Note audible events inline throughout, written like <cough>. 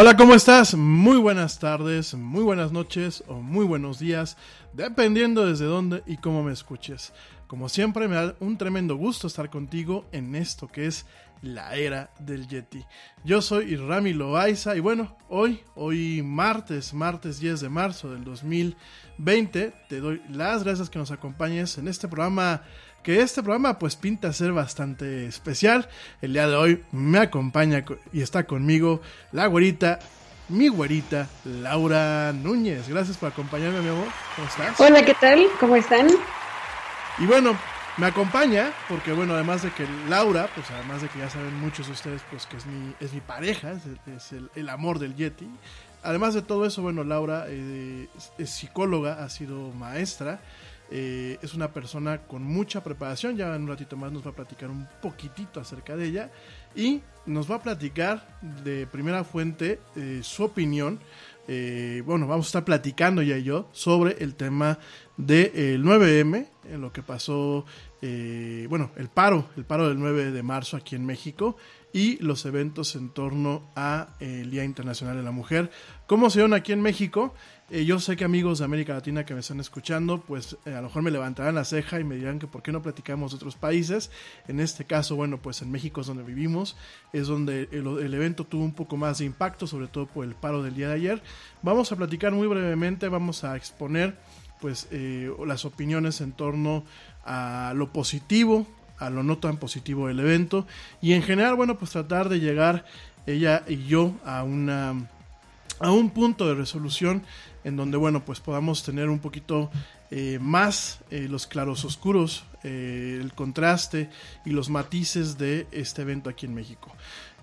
Hola, ¿cómo estás? Muy buenas tardes, muy buenas noches o muy buenos días, dependiendo desde dónde y cómo me escuches. Como siempre, me da un tremendo gusto estar contigo en esto que es la era del Yeti. Yo soy Rami Loaiza y bueno, hoy, hoy martes, martes 10 de marzo del 2020, te doy las gracias que nos acompañes en este programa que este programa pues pinta ser bastante especial. El día de hoy me acompaña y está conmigo la güerita, mi güerita, Laura Núñez. Gracias por acompañarme, mi amor. ¿Cómo estás? Hola, ¿qué tal? ¿Cómo están? Y bueno, me acompaña porque bueno, además de que Laura, pues además de que ya saben muchos de ustedes pues que es mi, es mi pareja, es, el, el, amor del Yeti. Además de todo eso, bueno, Laura eh, es psicóloga, ha sido maestra eh, es una persona con mucha preparación, ya en un ratito más nos va a platicar un poquitito acerca de ella y nos va a platicar de primera fuente eh, su opinión. Eh, bueno, vamos a estar platicando ya y yo sobre el tema del 9M, en lo que pasó, bueno, el paro, el paro del 9 de marzo aquí en México y los eventos en torno a el Día Internacional de la Mujer. ¿Cómo se ven aquí en México? Eh, yo sé que amigos de América Latina que me están escuchando, pues eh, a lo mejor me levantarán la ceja y me dirán que por qué no platicamos de otros países. En este caso, bueno, pues en México es donde vivimos, es donde el, evento tuvo un poco más de impacto, sobre todo por el paro del día de ayer. Vamos a platicar muy brevemente, vamos a exponer pues eh, las opiniones en torno a lo positivo, a lo no tan positivo del evento y en general, bueno, pues tratar de llegar ella y yo a una a un punto de resolución en donde, bueno, pues podamos tener un poquito eh, más eh, los claros oscuros, eh, el contraste y los matices de este evento aquí en México.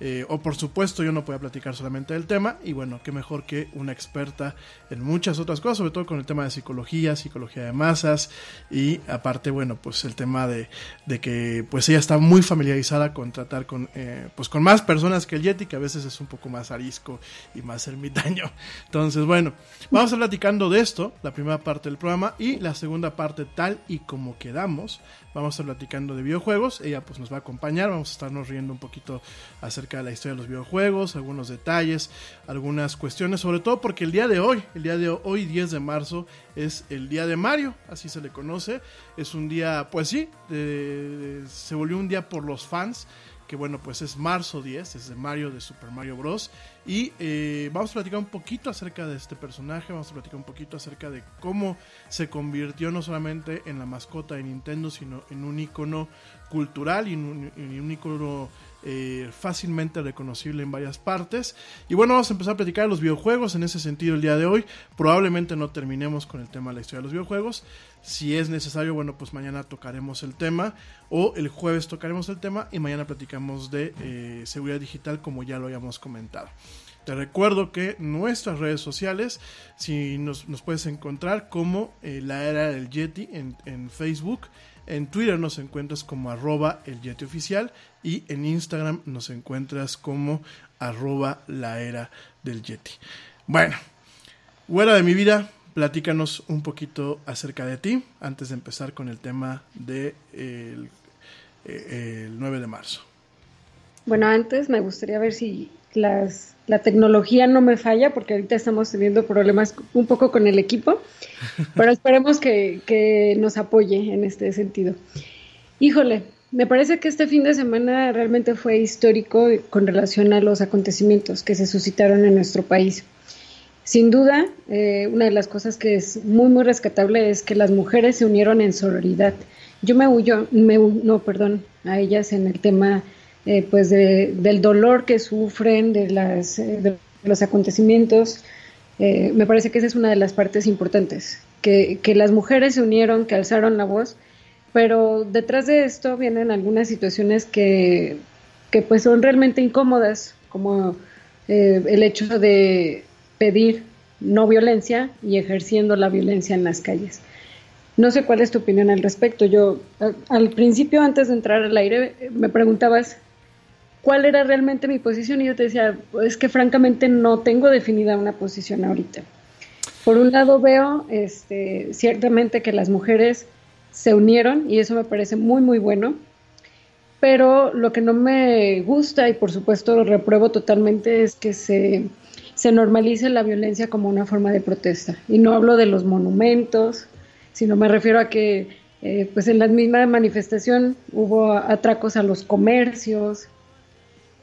Eh, o por supuesto yo no podía platicar solamente del tema y bueno, qué mejor que una experta en muchas otras cosas, sobre todo con el tema de psicología, psicología de masas y aparte bueno, pues el tema de, de que pues ella está muy familiarizada con tratar con, eh, pues con más personas que el Yeti, que a veces es un poco más arisco y más <laughs> ermitaño. Entonces bueno, vamos a estar platicando de esto, la primera parte del programa y la segunda parte tal y como quedamos Vamos a estar platicando de videojuegos. Ella pues nos va a acompañar. Vamos a estarnos riendo un poquito acerca de la historia de los videojuegos, algunos detalles, algunas cuestiones, sobre todo porque el día de hoy, el día de hoy 10 de marzo, es el día de Mario, así se le conoce. Es un día, pues sí, se volvió un día por los fans que bueno, pues es marzo 10, es de Mario de Super Mario Bros. Y eh, vamos a platicar un poquito acerca de este personaje, vamos a platicar un poquito acerca de cómo se convirtió no solamente en la mascota de Nintendo, sino en un icono cultural y un, icono eh, fácilmente reconocible en varias partes. Y bueno, vamos a empezar a platicar de los videojuegos en ese sentido el día de hoy. Probablemente no terminemos con el tema de la historia de los videojuegos. Si es necesario, bueno, pues mañana tocaremos el tema o el jueves tocaremos el tema y mañana platicamos de eh, seguridad digital como ya lo habíamos comentado. Te recuerdo que nuestras redes sociales, si nos, puedes encontrar como eh, la era del Yeti en, en Facebook, en Twitter nos encuentras como arroba el Yeti oficial y en Instagram nos encuentras como arroba la era del Yeti. Bueno, fuera de mi vida, platícanos un poquito acerca de ti antes de empezar con el tema del de el 9 de marzo. Bueno, antes me gustaría ver si las, la tecnología no me falla, porque ahorita estamos teniendo problemas un poco con el equipo, <laughs> pero esperemos que, que nos apoye en este sentido. Híjole, me parece que este fin de semana realmente fue histórico con relación a los acontecimientos que se suscitaron en nuestro país. Sin duda, eh, una de las cosas que es muy, muy rescatable es que las mujeres se unieron en sororidad. Yo me huyo, me, no, perdón, a ellas en el tema eh, pues del dolor que sufren, de, las, eh, de los acontecimientos. me parece que esa es una de las partes importantes, que, que las mujeres se unieron, que alzaron la voz pero detrás de esto vienen algunas situaciones que, pues son realmente incómodas, como eh, el hecho de pedir no violencia y ejerciendo la violencia en las calles. No sé cuál es tu opinión al respecto. Yo al principio, antes de entrar al aire, me preguntabas cuál era realmente mi posición y yo te decía, es que francamente no tengo definida una posición ahorita. Por un lado veo este, ciertamente que las mujeres se unieron y eso me parece muy, muy bueno. Pero lo que no me gusta y por supuesto lo repruebo totalmente es que se se normalice la violencia como una forma de protesta. Y no hablo de los monumentos, sino me refiero a que eh, pues en la misma manifestación hubo atracos a los comercios,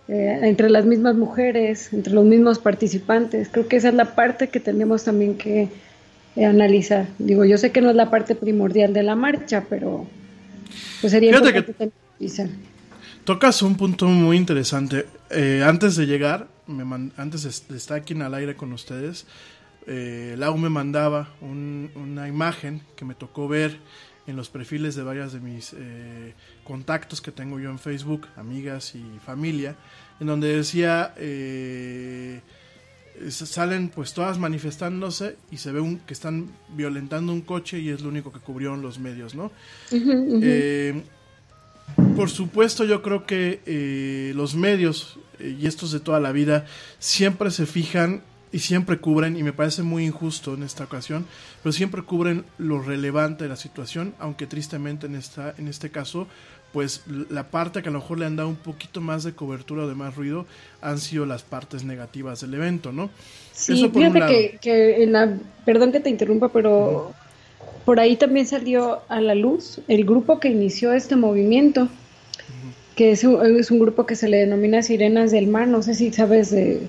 eh, entre las mismas mujeres, entre los mismos participantes. Creo que esa es la parte que tenemos también que eh, analizar. Digo, yo sé que no es la parte primordial de la marcha, pero pues sería importante que analizar. Tocas un punto muy interesante. Antes de llegar, me antes de estar aquí en el aire con ustedes, eh, Lau me mandaba una imagen que me tocó ver en los perfiles de varias de mis eh, contactos que tengo yo en Facebook, amigas y familia, en donde decía, eh, salen pues todas manifestándose y se ve un, que están violentando un coche y es lo único que cubrieron los medios, ¿no? Eh, por supuesto yo creo que los medios, y estos de toda la vida, siempre se fijan y siempre cubren, y me parece muy injusto en esta ocasión, pero siempre cubren lo relevante de la situación, aunque tristemente en, esta, en este caso, pues la parte que a lo mejor le han dado un poquito más de cobertura o de más ruido han sido las partes negativas del evento, ¿no? Sí, fíjate que, en la, perdón que te interrumpa, pero por ahí también salió a la luz el grupo que inició este movimiento, que es un, es un grupo que se le denomina Sirenas del Mar, no sé si sabes de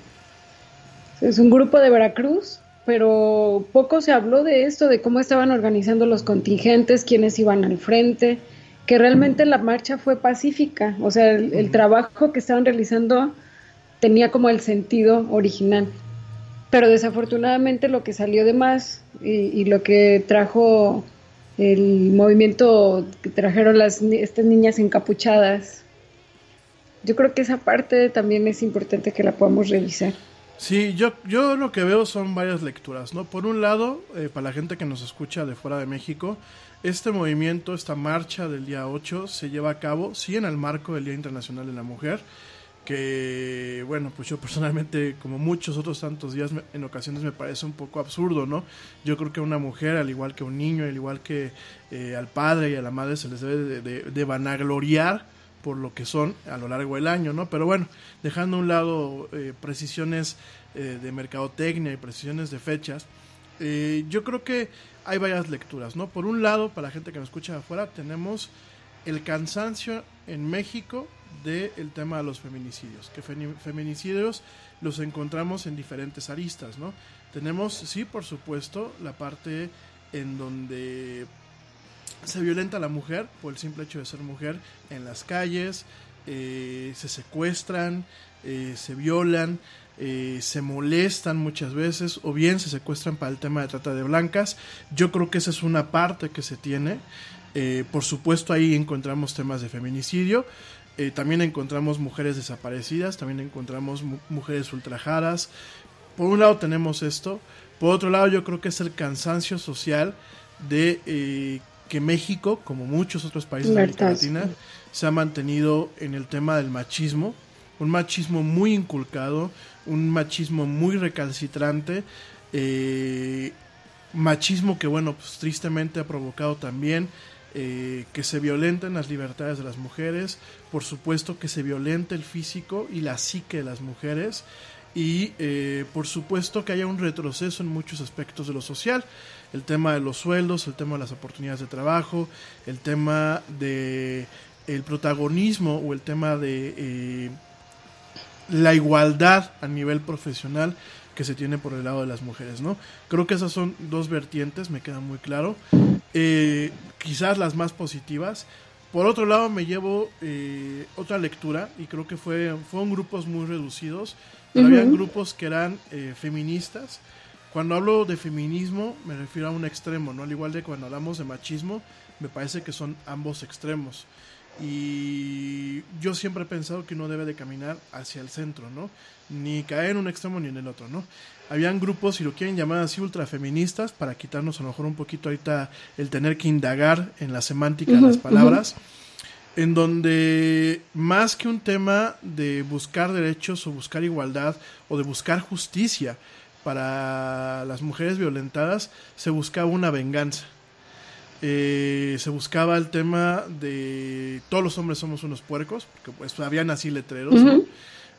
es un grupo de Veracruz, pero poco se habló de esto, de cómo estaban organizando los contingentes, quiénes iban al frente, que realmente la marcha fue pacífica, o sea, el, trabajo que estaban realizando tenía como el sentido original. Pero desafortunadamente lo que salió de más y, lo que trajo el movimiento que trajeron las, estas niñas encapuchadas, yo creo que esa parte también es importante que la podamos revisar. Sí, yo, yo lo que veo son varias lecturas, ¿no? Por un lado, eh, para la gente que nos escucha de fuera de México, este movimiento, esta marcha del día 8 se lleva a cabo, sí, en el marco del Día Internacional de la Mujer, que, bueno, pues yo personalmente, como muchos otros tantos días, en ocasiones me parece un poco absurdo, ¿no? Yo creo que a una mujer, al igual que a un niño, al igual que eh, al padre y a la madre, se les debe de vanagloriar por lo que son a lo largo del año, ¿no? Pero bueno, dejando a un lado eh, precisiones eh, de mercadotecnia y precisiones de fechas, eh, yo creo que hay varias lecturas, ¿no? Por un lado, para la gente que me escucha de afuera, tenemos el cansancio en México del tema de los feminicidios, que feminicidios los encontramos en diferentes aristas, ¿no? Tenemos, sí, por supuesto, la parte en donde se violenta a la mujer por el simple hecho de ser mujer en las calles, eh, se secuestran, eh, se violan, eh, se molestan muchas veces o bien se secuestran para el tema de trata de blancas. Yo creo que esa es una parte que se tiene. por supuesto ahí encontramos temas de feminicidio. también encontramos mujeres desaparecidas, también encontramos mujeres ultrajadas. Por un lado tenemos esto, por otro lado yo creo que es el cansancio social de que México, como muchos otros países de América Latina, se ha mantenido en el tema del machismo, un machismo muy inculcado, un machismo muy recalcitrante, eh, machismo que, bueno, pues tristemente ha provocado también eh, que se violenten las libertades de las mujeres, por supuesto que se violente el físico y la psique de las mujeres, y eh, por supuesto que haya un retroceso en muchos aspectos de lo social el tema de los sueldos, el tema de las oportunidades de trabajo, el tema de el protagonismo o el tema de eh, la igualdad a nivel profesional que se tiene por el lado de las mujeres, ¿no? Creo que esas son dos vertientes, me queda muy claro. Eh, quizás las más positivas. Por otro lado, me llevo eh, otra lectura y creo que fue, fueron grupos muy reducidos, pero había grupos que eran feministas, cuando hablo de feminismo me refiero a un extremo, ¿no? Al igual de cuando hablamos de machismo, me parece que son ambos extremos. Y yo siempre he pensado que uno debe de caminar hacia el centro, ¿no? Ni caer en un extremo ni en el otro, ¿no? Habían grupos, si lo quieren llamar así, ultrafeministas, para quitarnos a lo mejor un poquito ahorita el tener que indagar en la semántica de las palabras, en donde más que un tema de buscar derechos o buscar igualdad o de buscar justicia, para las mujeres violentadas se buscaba una venganza. Eh, se buscaba el tema de todos los hombres somos unos puercos, porque pues habían así letreros,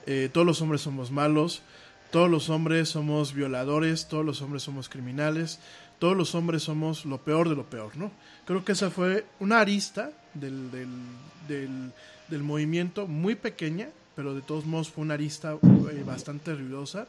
eh, todos los hombres somos malos, todos los hombres somos violadores, todos los hombres somos criminales, todos los hombres somos lo peor de lo peor, ¿no? Creo que esa fue una arista del, del, del, del movimiento muy pequeña, pero de todos modos fue una arista eh, bastante ruidosa.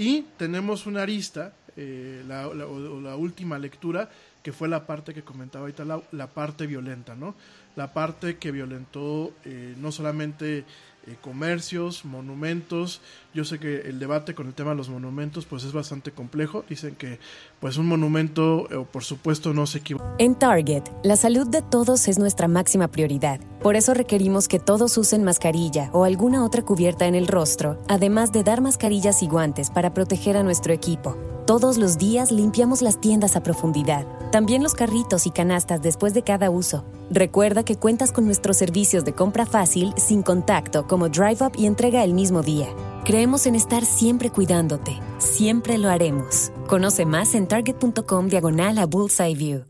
Y tenemos una arista, eh, la, la, la, última lectura, que fue la parte que comentaba la, la parte violenta, ¿no? La parte que violentó eh, no solamente eh, comercios, monumentos. Yo sé que el debate con el tema de los monumentos pues es bastante complejo. Dicen que pues un monumento eh, por supuesto no se equivoca. En Target, la salud de todos es nuestra máxima prioridad. Por eso requerimos que todos usen mascarilla o alguna otra cubierta en el rostro, además de dar mascarillas y guantes para proteger a nuestro equipo. Todos los días limpiamos las tiendas a profundidad, también los carritos y canastas después de cada uso. Recuerda que cuentas con nuestros servicios de compra fácil, sin contacto, como Drive Up y entrega el mismo día. Creemos en estar siempre cuidándote. Siempre lo haremos. Conoce más en target.com diagonal a Bullseye View.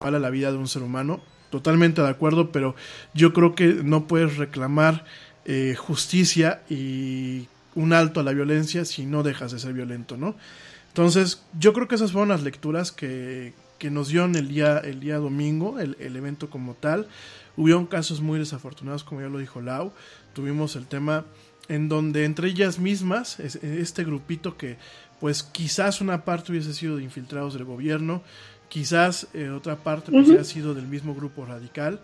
la vida de un ser humano. Totalmente de acuerdo, pero yo creo que no puedes reclamar eh, justicia y un alto a la violencia si no dejas de ser violento, ¿no? Entonces, yo creo que esas fueron las lecturas que, que nos dio en el día, el día domingo, el, el, evento como tal. Hubieron casos muy desafortunados, como ya lo dijo Lau. Tuvimos el tema en donde entre ellas mismas, este grupito que pues quizás una parte hubiese sido de infiltrados del gobierno, quizás eh, otra parte pues, uh -huh. haya sido del mismo grupo radical,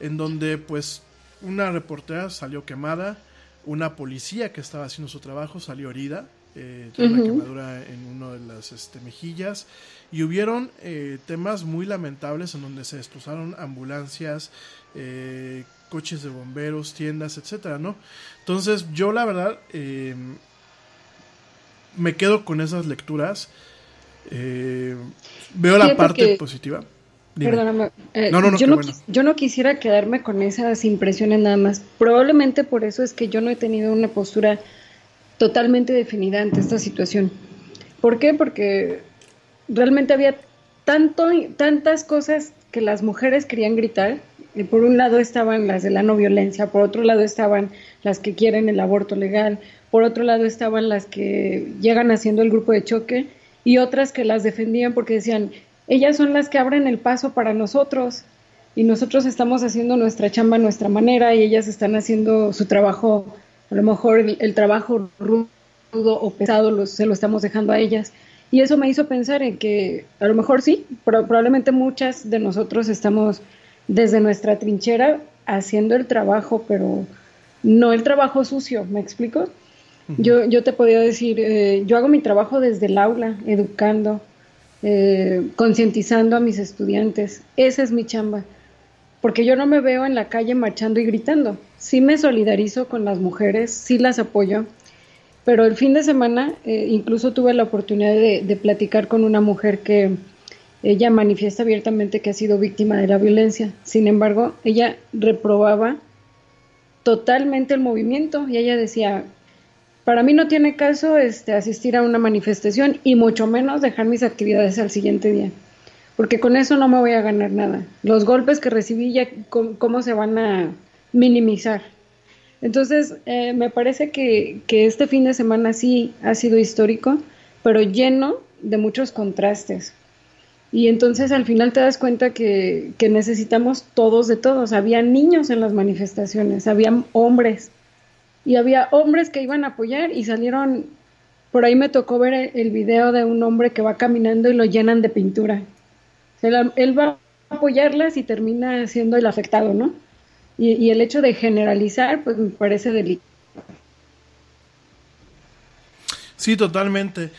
en donde pues una reportera salió quemada, una policía que estaba haciendo su trabajo salió herida, eh, uh -huh. una quemadura en una de las este, mejillas, y hubieron eh, temas muy lamentables en donde se destrozaron ambulancias, eh, coches de bomberos, tiendas, etcétera, ¿no? Entonces yo la verdad eh, me quedo con esas lecturas. Eh, veo la parte que, positiva. Dime. Perdóname. Eh, no, no, no, yo, no bueno. yo no quisiera quedarme con esas impresiones nada más. Probablemente por eso es que yo no he tenido una postura totalmente definida ante esta situación. ¿Por qué? Porque realmente había tanto, tantas cosas que las mujeres querían gritar. Y por un lado estaban las de la no violencia, por otro lado estaban las que quieren el aborto legal, por otro lado estaban las que llegan haciendo el grupo de choque y otras que las defendían porque decían, ellas son las que abren el paso para nosotros y nosotros estamos haciendo nuestra chamba a nuestra manera y ellas están haciendo su trabajo, a lo mejor el, el trabajo rudo o pesado lo, se lo estamos dejando a ellas. Y eso me hizo pensar en que a lo mejor sí, probablemente muchas de nosotros estamos desde nuestra trinchera haciendo el trabajo, pero no el trabajo sucio, ¿me explico? Yo, yo te podría decir, eh, yo hago mi trabajo desde el aula, educando, eh, concientizando a mis estudiantes. Esa es mi chamba. Porque yo no me veo en la calle marchando y gritando. Sí me solidarizo con las mujeres, sí las apoyo. Pero el fin de semana eh, incluso tuve la oportunidad de, platicar con una mujer que ella manifiesta abiertamente que ha sido víctima de la violencia. Sin embargo, ella reprobaba totalmente el movimiento y ella decía, para mí no tiene caso este, asistir a una manifestación y mucho menos dejar mis actividades al siguiente día, porque con eso no me voy a ganar nada. Los golpes que recibí ya, ¿cómo se van a minimizar? Entonces, eh, me parece que, este fin de semana sí ha sido histórico, pero lleno de muchos contrastes. Y entonces al final te das cuenta que, que, necesitamos todos de todos. Había niños en las manifestaciones, había hombres, y había hombres que iban a apoyar y salieron, por ahí me tocó ver el video de un hombre que va caminando y lo llenan de pintura. Él, va a apoyarlas y termina siendo el afectado, ¿no? Y, el hecho de generalizar, pues me parece delicado. Sí, totalmente.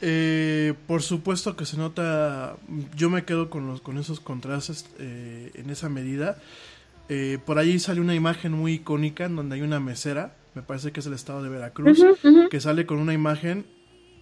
Eh, por supuesto que se nota, yo me quedo con, los, con esos contrastes eh, en esa medida. Eh, por ahí sale una imagen muy icónica en donde hay una mesera me parece que es el estado de Veracruz, que sale con una imagen,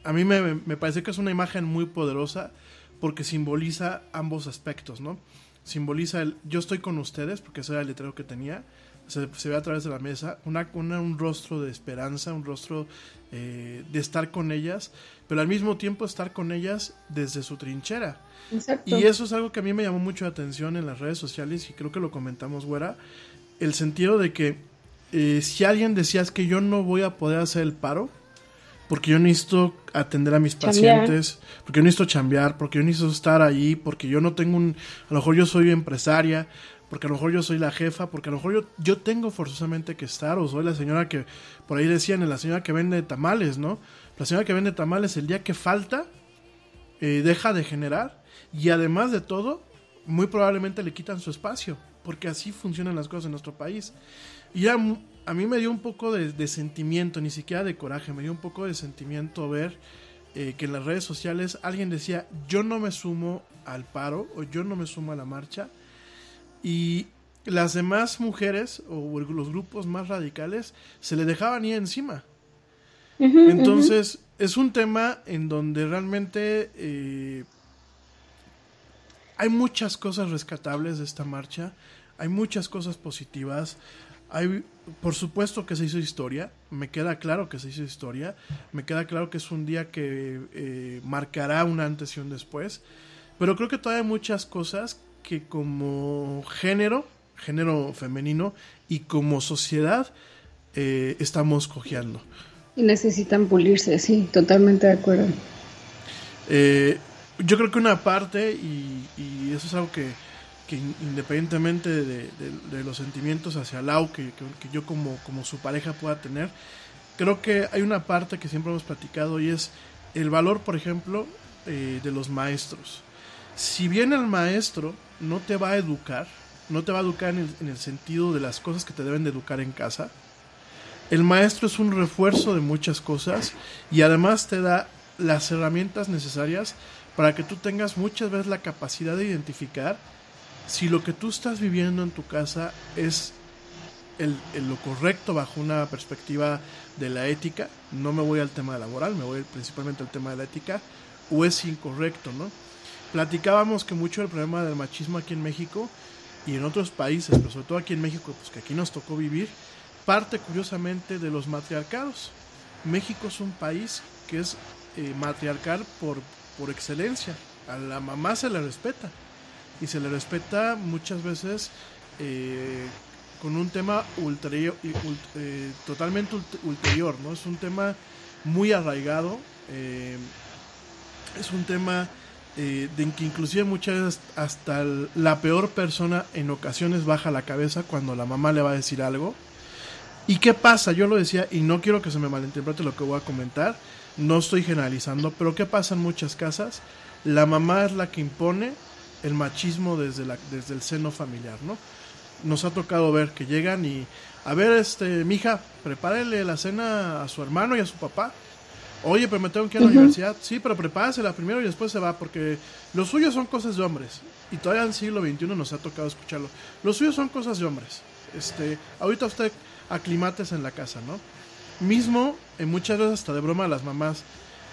a mí me, me parece que es una imagen muy poderosa porque simboliza ambos aspectos, ¿no? Simboliza el yo estoy con ustedes, porque ese era el letrero que tenía, se, se ve a través de la mesa, una, una- un rostro de esperanza, un rostro eh, de estar con ellas, pero al mismo tiempo estar con ellas desde su trinchera. Exacto. Y eso es algo que a mí me llamó mucho la atención en las redes sociales y creo que lo comentamos, güera, el sentido de que eh, si alguien decía es que yo no voy a poder hacer el paro, porque yo necesito atender a mis Chambear. pacientes, porque yo necesito chambear, porque yo necesito estar ahí, porque yo no tengo un, a lo mejor yo soy empresaria, porque a lo mejor yo soy la jefa, porque a lo mejor yo, yo tengo forzosamente que estar, o soy la señora que, por ahí decían, la señora que vende tamales, ¿no? La señora que vende tamales el día que falta, eh, deja de generar y además de todo, muy probablemente le quitan su espacio, porque así funcionan las cosas en nuestro país. Y a, a mí me dio un poco de, de sentimiento, ni siquiera de coraje, me dio un poco de sentimiento ver eh, que en las redes sociales alguien decía, yo no me sumo al paro o yo no me sumo a la marcha. Y las demás mujeres o los grupos más radicales se le dejaban ir encima. Entonces, es un tema en donde realmente eh, hay muchas cosas rescatables de esta marcha, hay muchas cosas positivas, hay, por supuesto que se hizo historia, me queda claro que se hizo historia, me queda claro que es un día que eh, marcará un antes y un después, pero creo que todavía hay muchas cosas que como género, género femenino y como sociedad eh, estamos cojeando. Y necesitan pulirse, sí, totalmente de acuerdo. Eh, yo creo que una parte, y, y eso es algo que, que in- independientemente de, los sentimientos hacia Lau, que, que- yo como, como su pareja pueda tener, creo que hay una parte que siempre hemos platicado y es el valor, por ejemplo, eh, de los maestros. Si bien el maestro no te va a educar, no te va a educar en el, en el sentido de las cosas que te deben de educar en casa, el maestro es un refuerzo de muchas cosas y además te da las herramientas necesarias para que tú tengas muchas veces la capacidad de identificar si lo que tú estás viviendo en tu casa es el, lo correcto bajo una perspectiva de la ética. No me voy al tema laboral, me voy principalmente al tema de la ética, o es incorrecto, ¿no? Platicábamos que mucho el problema del machismo aquí en México y en otros países, pero sobre todo aquí en México, pues que aquí nos tocó vivir, parte curiosamente de los matriarcados. México es un país que es eh, matriarcal por, por excelencia. A la mamá se le respeta. Y se le respeta muchas veces eh, con un tema ulterior, ult- eh, totalmente ult- ulterior, ¿no? Es un tema muy arraigado. eh, es un tema de que inclusive muchas veces hasta la peor persona en ocasiones baja la cabeza cuando la mamá le va a decir algo. ¿Y qué pasa? Yo lo decía y no quiero que se me malinterprete lo que voy a comentar. No estoy generalizando, pero ¿qué pasa en muchas casas? La mamá es la que impone el machismo desde, la, desde el seno familiar, ¿no? Nos ha tocado ver que llegan y, a ver, este, mija, prepárele la cena a su hermano y a su papá. Oye, pero me tengo que ir a la universidad. Sí, pero prepárasela primero y después se va, porque lo suyo son cosas de hombres. Y todavía en el siglo XXI nos ha tocado escucharlo. Lo suyo son cosas de hombres. Este, ahorita usted aclimates en la casa, ¿no? Mismo, en muchas veces hasta de broma las mamás,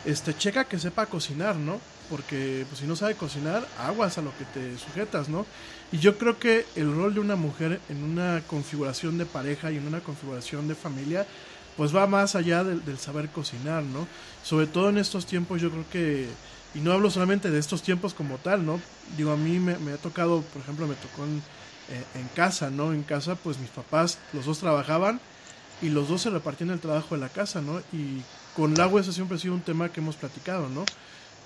este, checa que sepa cocinar, ¿no? Porque pues, si no sabe cocinar, aguas a lo que te sujetas, ¿no? Y yo creo que el rol de una mujer en una configuración de pareja y en una configuración de familia, pues va más allá del, saber cocinar, ¿no? Sobre todo en estos tiempos, yo creo que, y no hablo solamente de estos tiempos como tal, ¿no? Digo, a mí me, me ha tocado, por ejemplo, me tocó en, eh, en casa, ¿no? En casa, pues mis papás, los dos trabajaban y los dos se repartían el trabajo de la casa, ¿no? Y con Lago eso siempre ha sido un tema que hemos platicado, ¿no?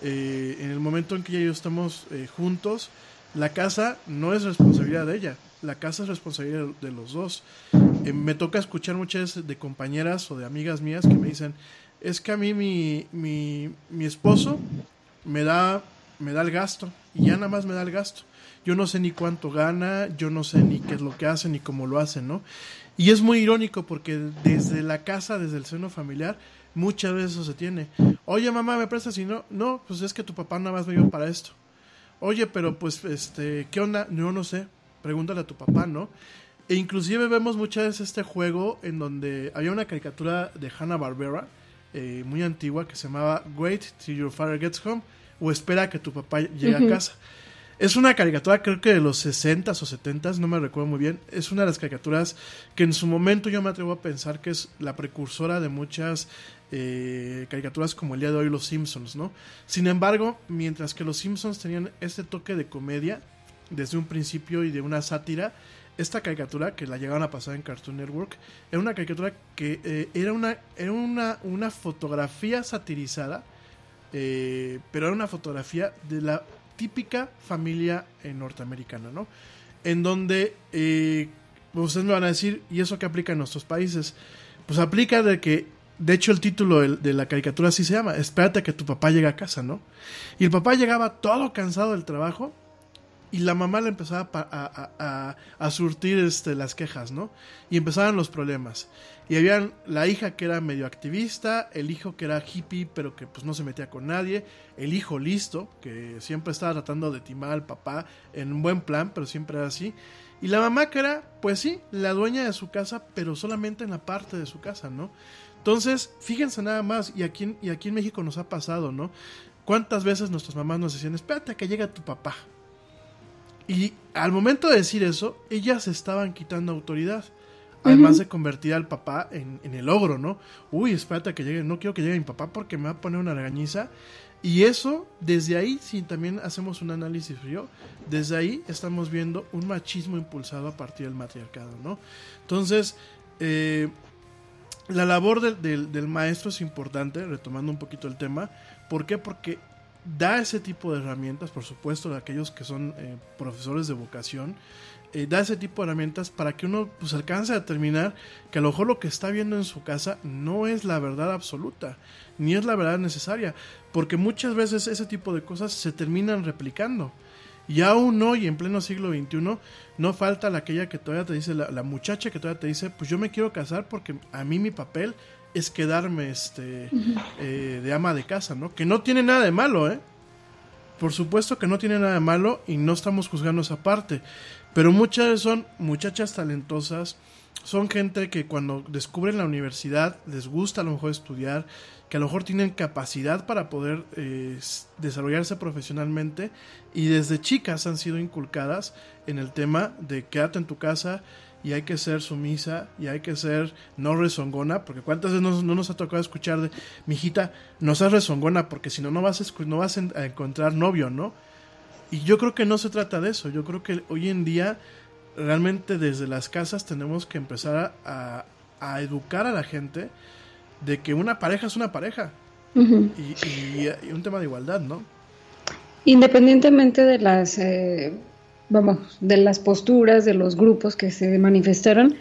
Eh, en el momento en que ella yo estamos eh, juntos, la casa no es responsabilidad de ella, la casa es responsabilidad de los dos. Eh, me toca escuchar muchas de compañeras o de amigas mías que me dicen, es que a mí mi, mi, mi esposo me da, me da el gasto y ya nada más me da el gasto. Yo no sé ni cuánto gana, yo no sé ni qué es lo que hace ni cómo lo hace, ¿no? Y es muy irónico porque desde la casa, desde el seno familiar, muchas veces eso se tiene. Oye, mamá, ¿me prestas? Y no, no, pues es que tu papá nada más me dio para esto. Oye, pero pues, este, ¿qué onda? Yo no sé. Pregúntale a tu papá, ¿no? E inclusive vemos muchas veces este juego en donde había una caricatura de Hanna Barbera eh, muy antigua que se llamaba Wait till your father gets home o espera que tu papá llegue a casa. Es una caricatura creo que de los 60s o 70s, no me recuerdo muy bien. Es una de las caricaturas que en su momento yo me atrevo a pensar que es la precursora de muchas eh, caricaturas como el día de hoy Los Simpsons, ¿no? Sin embargo, mientras que Los Simpsons tenían este toque de comedia desde un principio y de una sátira, esta caricatura que la llegaban a pasar en Cartoon Network era una caricatura que eh, era una era una, una fotografía satirizada eh, pero era una fotografía de la típica familia norteamericana no en donde eh, ustedes me van a decir y eso que aplica en nuestros países pues aplica de que de hecho el título de, de la caricatura así se llama espérate a que tu papá llegue a casa no y el papá llegaba todo cansado del trabajo y la mamá le empezaba a, a, a, a, surtir este, las quejas, ¿no? Y empezaban los problemas. Y había la hija que era medio activista, el hijo que era hippie, pero que pues no se metía con nadie, el hijo listo, que siempre estaba tratando de timar al papá en un buen plan, pero siempre era así. Y la mamá que era, pues sí, la dueña de su casa, pero solamente en la parte de su casa, ¿no? Entonces, fíjense nada más, y aquí, y aquí en México nos ha pasado, ¿no? ¿Cuántas veces nuestras mamás nos decían, espérate a que llegue tu papá? Y al momento de decir eso, ellas estaban quitando autoridad. Además uh -huh. de convertir al papá en, en, el ogro, ¿no? Uy, espérate que llegue, no quiero que llegue mi papá porque me va a poner una regañiza. Y eso, desde ahí, si también hacemos un análisis frío, desde ahí estamos viendo un machismo impulsado a partir del matriarcado, ¿no? Entonces, eh, la labor del, del, del maestro es importante, retomando un poquito el tema. ¿Por qué? Porque da ese tipo de herramientas, por supuesto, de aquellos que son eh, profesores de vocación, eh, da ese tipo de herramientas para que uno pues alcance a determinar que a lo mejor lo que está viendo en su casa no es la verdad absoluta, ni es la verdad necesaria, porque muchas veces ese tipo de cosas se terminan replicando. Y aún hoy, en pleno siglo XXI, no falta la aquella que todavía te dice, la, la muchacha que todavía te dice, pues yo me quiero casar porque a mí mi papel es quedarme este eh, de ama de casa, ¿no? Que no tiene nada de malo, ¿eh? Por supuesto que no tiene nada de malo y no estamos juzgando esa parte. Pero muchas son muchachas talentosas, son gente que cuando descubren la universidad les gusta a lo mejor estudiar, que a lo mejor tienen capacidad para poder eh, desarrollarse profesionalmente y desde chicas han sido inculcadas en el tema de quédate en tu casa, y hay que ser sumisa y hay que ser no rezongona, porque cuántas veces no, no nos ha tocado escuchar de, mijita, no seas rezongona, porque si no, no vas, a, no vas a encontrar novio, ¿no? Y yo creo que no se trata de eso, yo creo que hoy en día realmente desde las casas tenemos que empezar a, a educar a la gente de que una pareja es una pareja uh -huh. y, y, y, un tema de igualdad, ¿no? Independientemente de las... Eh vamos, de las posturas de los grupos que se manifestaron,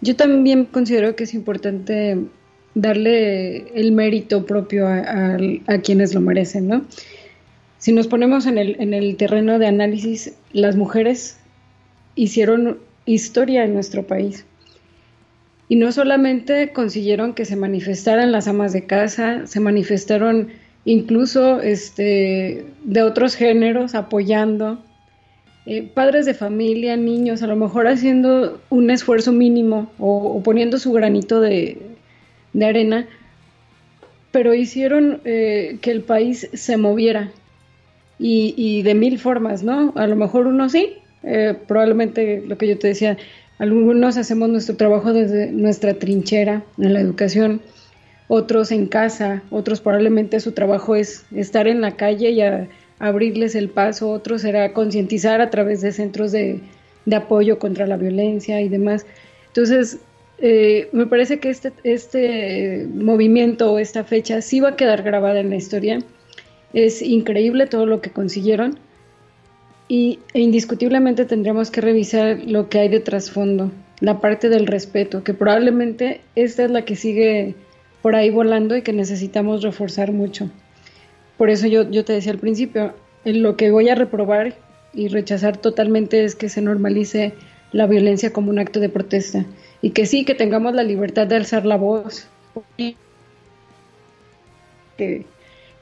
yo también considero que es importante darle el mérito propio a, a, a quienes lo merecen, ¿no? Si nos ponemos en el, en el terreno de análisis, las mujeres hicieron historia en nuestro país. Y no solamente consiguieron que se manifestaran las amas de casa, se manifestaron incluso este, de otros géneros apoyando eh, padres de familia, niños, a lo mejor haciendo un esfuerzo mínimo o, poniendo su granito de, de arena, pero hicieron eh, que el país se moviera y, y, de mil formas, ¿no? A lo mejor uno sí, eh, probablemente lo que yo te decía, algunos hacemos nuestro trabajo desde nuestra trinchera en la educación, otros en casa, otros probablemente su trabajo es estar en la calle y abrirles el paso, otro será concientizar a través de centros de, de, apoyo contra la violencia y demás. Entonces, eh, me parece que este, este movimiento o esta fecha sí va a quedar grabada en la historia. Es increíble todo lo que consiguieron y, e indiscutiblemente tendremos que revisar lo que hay de trasfondo, la parte del respeto, que probablemente esta es la que sigue por ahí volando y que necesitamos reforzar mucho. Por eso yo, yo te decía al principio, lo que voy a reprobar y rechazar totalmente es que se normalice la violencia como un acto de protesta. Y que sí, que tengamos la libertad de alzar la voz, que,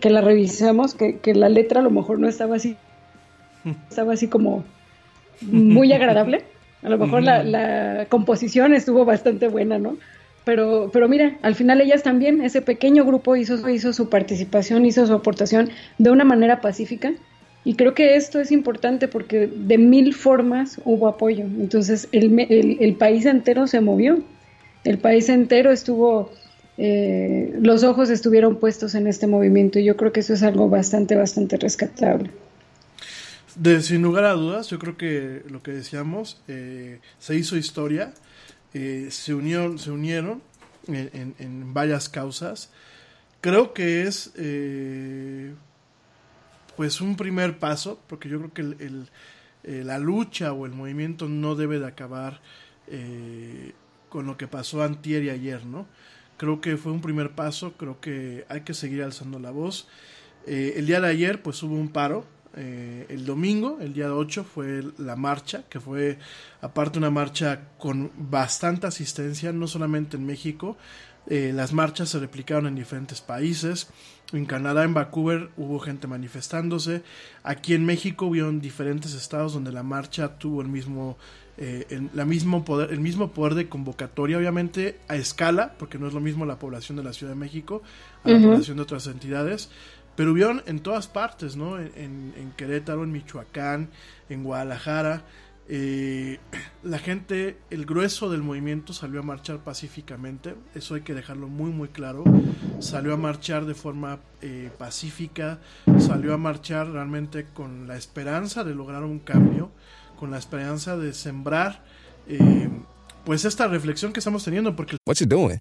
que la revisemos, que, que, la letra a lo mejor no estaba así, estaba así como muy agradable, A lo mejor la, la composición estuvo bastante buena, ¿no? Pero, pero mira, al final ellas también, ese pequeño grupo hizo, hizo su participación, hizo su aportación de una manera pacífica. Y creo que esto es importante porque de mil formas hubo apoyo. Entonces el, el, el país entero se movió. El país entero estuvo, eh, los ojos estuvieron puestos en este movimiento. Y yo creo que eso es algo bastante, bastante rescatable. De, sin lugar a dudas, yo creo que lo que decíamos, eh, se hizo historia eh, se, unió, se unieron en, en, varias causas. Creo que es eh, pues un primer paso, porque yo creo que el, la lucha o el movimiento no debe de acabar con lo que pasó antier y ayer, ¿no? Creo que fue un primer paso, creo que hay que seguir alzando la voz. El día de ayer pues hubo un paro, eh, el domingo, el día 8, fue la marcha, que fue aparte una marcha con bastante asistencia, no solamente en México, eh, las marchas se replicaron en diferentes países. En Canadá, en Vancouver, hubo gente manifestándose. Aquí en México hubo en diferentes estados donde la marcha tuvo el mismo, eh, el, la mismo poder, el mismo poder de convocatoria, obviamente a escala, porque no es lo mismo la población de la Ciudad de México a la uh -huh. población de otras entidades pero hubieron en todas partes, ¿no? En, Querétaro, en Michoacán, en Guadalajara. Eh, <clears throat> la gente, el grueso del movimiento salió a marchar pacíficamente, eso hay que dejarlo muy muy claro, salió a marchar de forma eh, pacífica, salió a marchar realmente con la esperanza de lograr un cambio, con la esperanza de sembrar eh, pues esta reflexión que estamos teniendo, porque... What's it doing?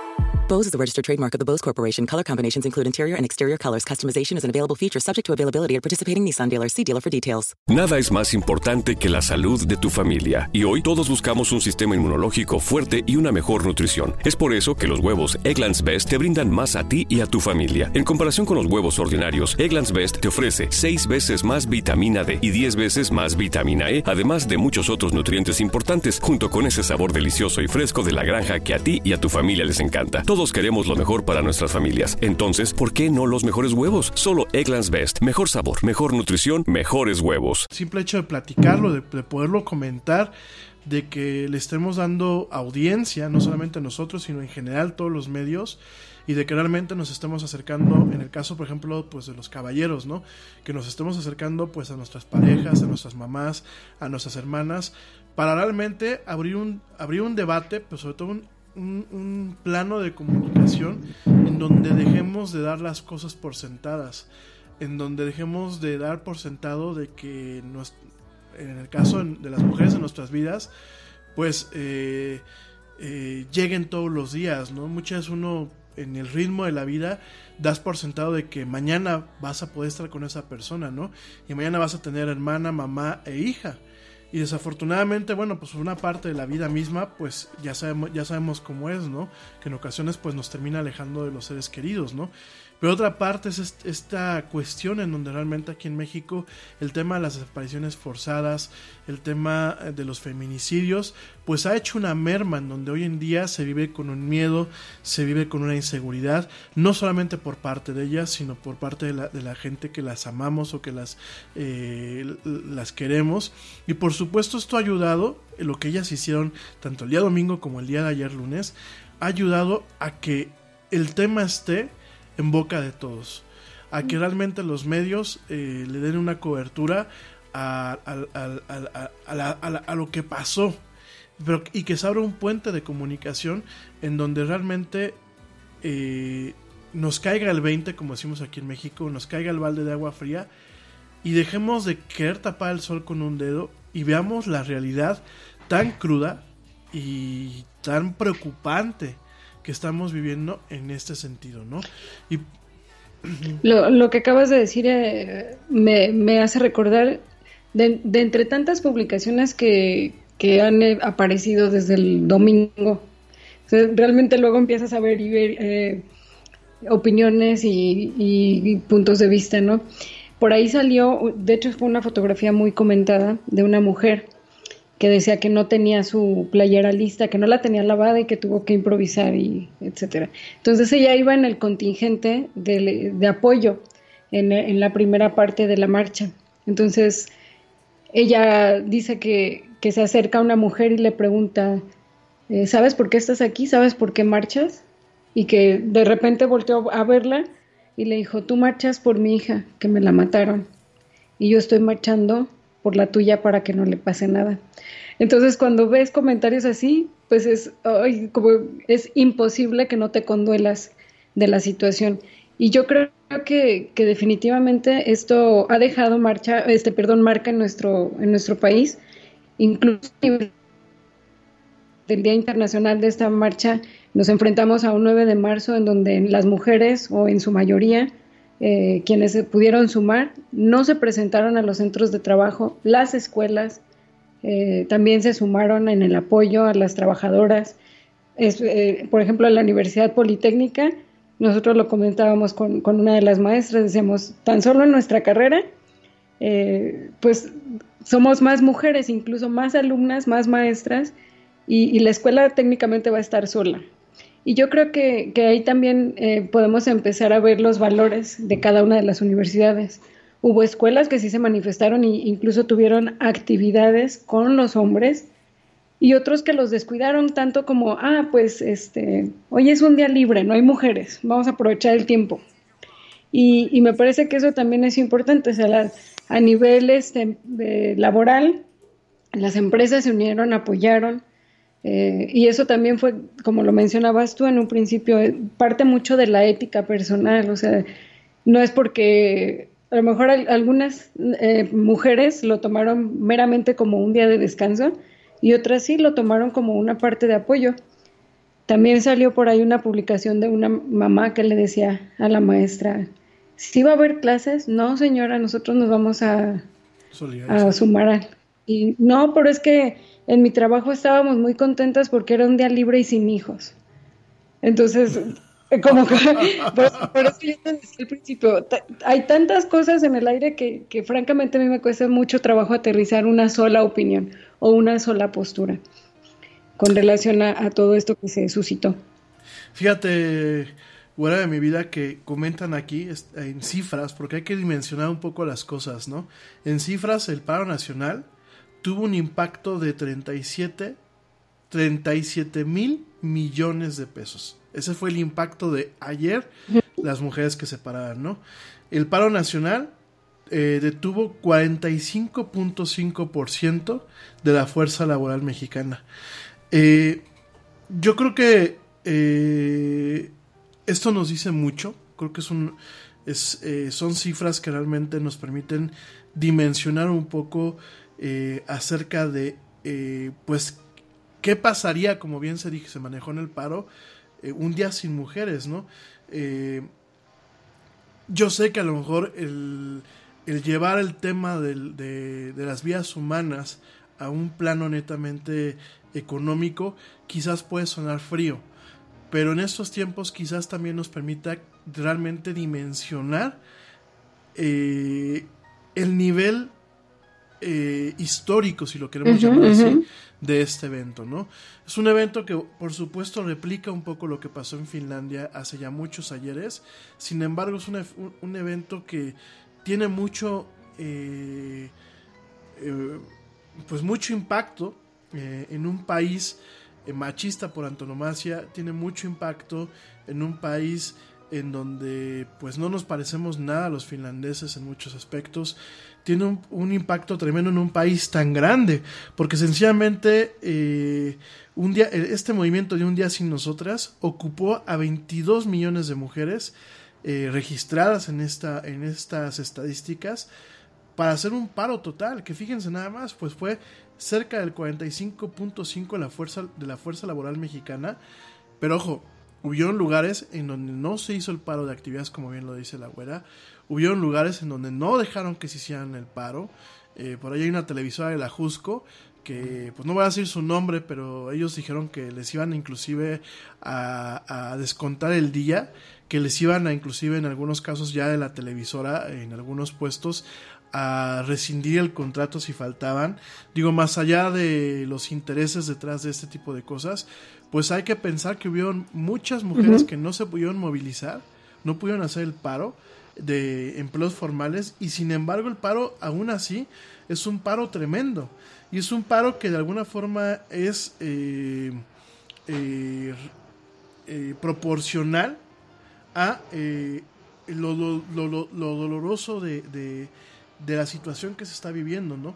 Bose is the registered trademark of the Bose Corporation. Color combinations include interior and exterior colors. Customization is an available feature subject to availability at participating Nissan dealers. See dealer for details. Nada es más importante que la salud de tu familia. Y hoy todos buscamos un sistema inmunológico fuerte y una mejor nutrición. Es por eso que los huevos Egglands Best te brindan más a ti y a tu familia. En comparación con los huevos ordinarios, Egglands Best te ofrece 6 veces más vitamina D y 10 veces más vitamina E, además de muchos otros nutrientes importantes, junto con ese sabor delicioso y fresco de la granja que a ti y a tu familia les encanta. Todos queremos lo mejor para nuestras familias. Entonces, ¿por qué no los mejores huevos? Solo Egglands Best. Mejor sabor, mejor nutrición, mejores huevos. Simple hecho de platicarlo, de, de poderlo comentar, de que le estemos dando audiencia, no solamente a nosotros, sino en general todos los medios y de que realmente nos estemos acercando, en el caso, por ejemplo, pues de los caballeros, ¿no? Que nos estemos acercando pues a nuestras parejas, a nuestras mamás, a nuestras hermanas, para realmente abrir un, abrir un debate, pues sobre todo un, un, plano de comunicación en donde dejemos de dar las cosas por sentadas, en donde dejemos de dar por sentado de que en el caso de las mujeres en nuestras vidas, pues eh, eh, lleguen todos los días, ¿no? Muchas veces uno en el ritmo de la vida das por sentado de que mañana vas a poder estar con esa persona, ¿no? Y mañana vas a tener hermana, mamá e hija y desafortunadamente bueno pues una parte de la vida misma pues ya sabemos ya sabemos cómo es no que en ocasiones pues nos termina alejando de los seres queridos no pero otra parte es esta cuestión en donde realmente aquí en México el tema de las desapariciones forzadas, el tema de los feminicidios, pues ha hecho una merma en donde hoy en día se vive con un miedo, se vive con una inseguridad, no solamente por parte de ellas, sino por parte de la, de la gente que las amamos o que las, eh, las queremos. Y por supuesto esto ha ayudado, lo que ellas hicieron tanto el día domingo como el día de ayer lunes, ha ayudado a que el tema esté en boca de todos. A que realmente los medios eh, le den una cobertura a, a, a, a, lo que pasó. Pero, y que se abra un puente de comunicación en donde realmente eh, nos caiga el 20, como decimos aquí en México, nos caiga el balde de agua fría y dejemos de querer tapar el sol con un dedo y veamos la realidad tan cruda y tan preocupante que estamos viviendo en este sentido, ¿no? Y <clears throat> lo, lo que acabas de decir eh, me, me, hace recordar de, entre tantas publicaciones que, que han eh, aparecido desde el domingo. Realmente luego empiezas a ver eh, opiniones y puntos de vista, ¿no? Por ahí salió, de hecho fue una fotografía muy comentada de una mujer que decía que no tenía su playera lista, que no la tenía lavada y que tuvo que improvisar y etcétera. Entonces ella iba en el contingente de, apoyo en, en, la primera parte de la marcha. Entonces ella dice que, que se acerca a una mujer y le pregunta, eh, ¿sabes por qué estás aquí? ¿Sabes por qué marchas? Y que de repente volteó a verla y le dijo, tú marchas por mi hija, que me la mataron. Y yo estoy marchando por la tuya para que no le pase nada. Entonces, cuando ves comentarios así, pues es, como es imposible que no te conduelas de la situación. Y yo creo que, que, definitivamente esto ha dejado marcha, este, perdón, marca en nuestro, en nuestro país, incluso del Día Internacional de esta marcha, nos enfrentamos a un 9 de marzo en donde las mujeres, o en su mayoría, eh, quienes se pudieron sumar, no se presentaron a los centros de trabajo, las escuelas eh, también se sumaron en el apoyo a las trabajadoras. Eh, por ejemplo, en la Universidad Politécnica, nosotros lo comentábamos con, una de las maestras, decíamos, tan solo en nuestra carrera, pues somos más mujeres, incluso más alumnas, más maestras, y, la escuela técnicamente va a estar sola. Y yo creo que, que ahí también eh, podemos empezar a ver los valores de cada una de las universidades. Hubo escuelas que sí se manifestaron e incluso tuvieron actividades con los hombres y otros que los descuidaron tanto como, ah, pues este, hoy es un día libre, no hay mujeres, vamos a aprovechar el tiempo. Y, y me parece que eso también es importante, a nivel este, de, laboral, las empresas se unieron, apoyaron, eh, y eso también fue, como lo mencionabas tú en un principio, eh, parte mucho de la ética personal, o sea, no es porque a lo mejor algunas eh, mujeres lo tomaron meramente como un día de descanso y otras sí lo tomaron como una parte de apoyo. También salió por ahí una publicación de una mamá que le decía a la maestra, si va a haber clases, no señora, nosotros nos vamos a, a sumar. Y no, pero es que en mi trabajo estábamos muy contentas porque era un día libre y sin hijos. Entonces, como que, <laughs> por, eso te decía al principio, hay tantas cosas en el aire que, que, francamente a mí me cuesta mucho trabajo aterrizar una sola opinión o una sola postura con relación a, a todo esto que se suscitó. Fíjate, fuera de mi vida que comentan aquí en cifras, porque hay que dimensionar un poco las cosas, ¿no? En cifras, el paro nacional tuvo un impacto de 37, 37 mil millones de pesos. Ese fue el impacto de ayer, las mujeres que se pararon, ¿no? El paro nacional eh, detuvo 45.5% de la fuerza laboral mexicana. Eh, yo creo que eh, esto nos dice mucho, creo que es un, es, son cifras que realmente nos permiten dimensionar un poco eh, acerca de, eh, pues, qué pasaría, como bien se dije, se manejó en el paro, eh, un día sin mujeres, ¿no? yo sé que a lo mejor el, llevar el tema de, de las vías humanas a un plano netamente económico quizás puede sonar frío, pero en estos tiempos quizás también nos permita realmente dimensionar el nivel eh, histórico, si lo queremos llamar así, de este evento, ¿no? Es un evento que, por supuesto, replica un poco lo que pasó en Finlandia hace ya muchos ayeres. Sin embargo, es un, evento que tiene mucho, eh, eh, pues mucho impacto en un país machista por antonomasia, tiene mucho impacto en un país en donde pues no nos parecemos nada a los finlandeses en muchos aspectos tiene un, impacto tremendo en un país tan grande, porque sencillamente eh, un día, este movimiento de Un Día Sin Nosotras ocupó a 22 millones de mujeres eh, registradas en, esta, en estas estadísticas para hacer un paro total, que fíjense nada más, pues fue cerca del 45.5 de de la fuerza laboral mexicana, pero ojo, hubieron lugares en donde no se hizo el paro de actividades como bien lo dice la güera, Hubieron lugares en donde no dejaron que se hicieran el paro. Eh, por ahí hay una televisora de la Jusco que pues no voy a decir su nombre, pero ellos dijeron que les iban inclusive a, a, descontar el día, que les iban a inclusive en algunos casos ya de la televisora, en algunos puestos, a rescindir el contrato si faltaban. Digo, más allá de los intereses detrás de este tipo de cosas, pues hay que pensar que hubieron muchas mujeres que no se pudieron movilizar, no pudieron hacer el paro de empleos formales y sin embargo el paro aún así es un paro tremendo y es un paro que de alguna forma es eh, eh, eh, proporcional a lo, doloroso de, de, la situación que se está viviendo, ¿no?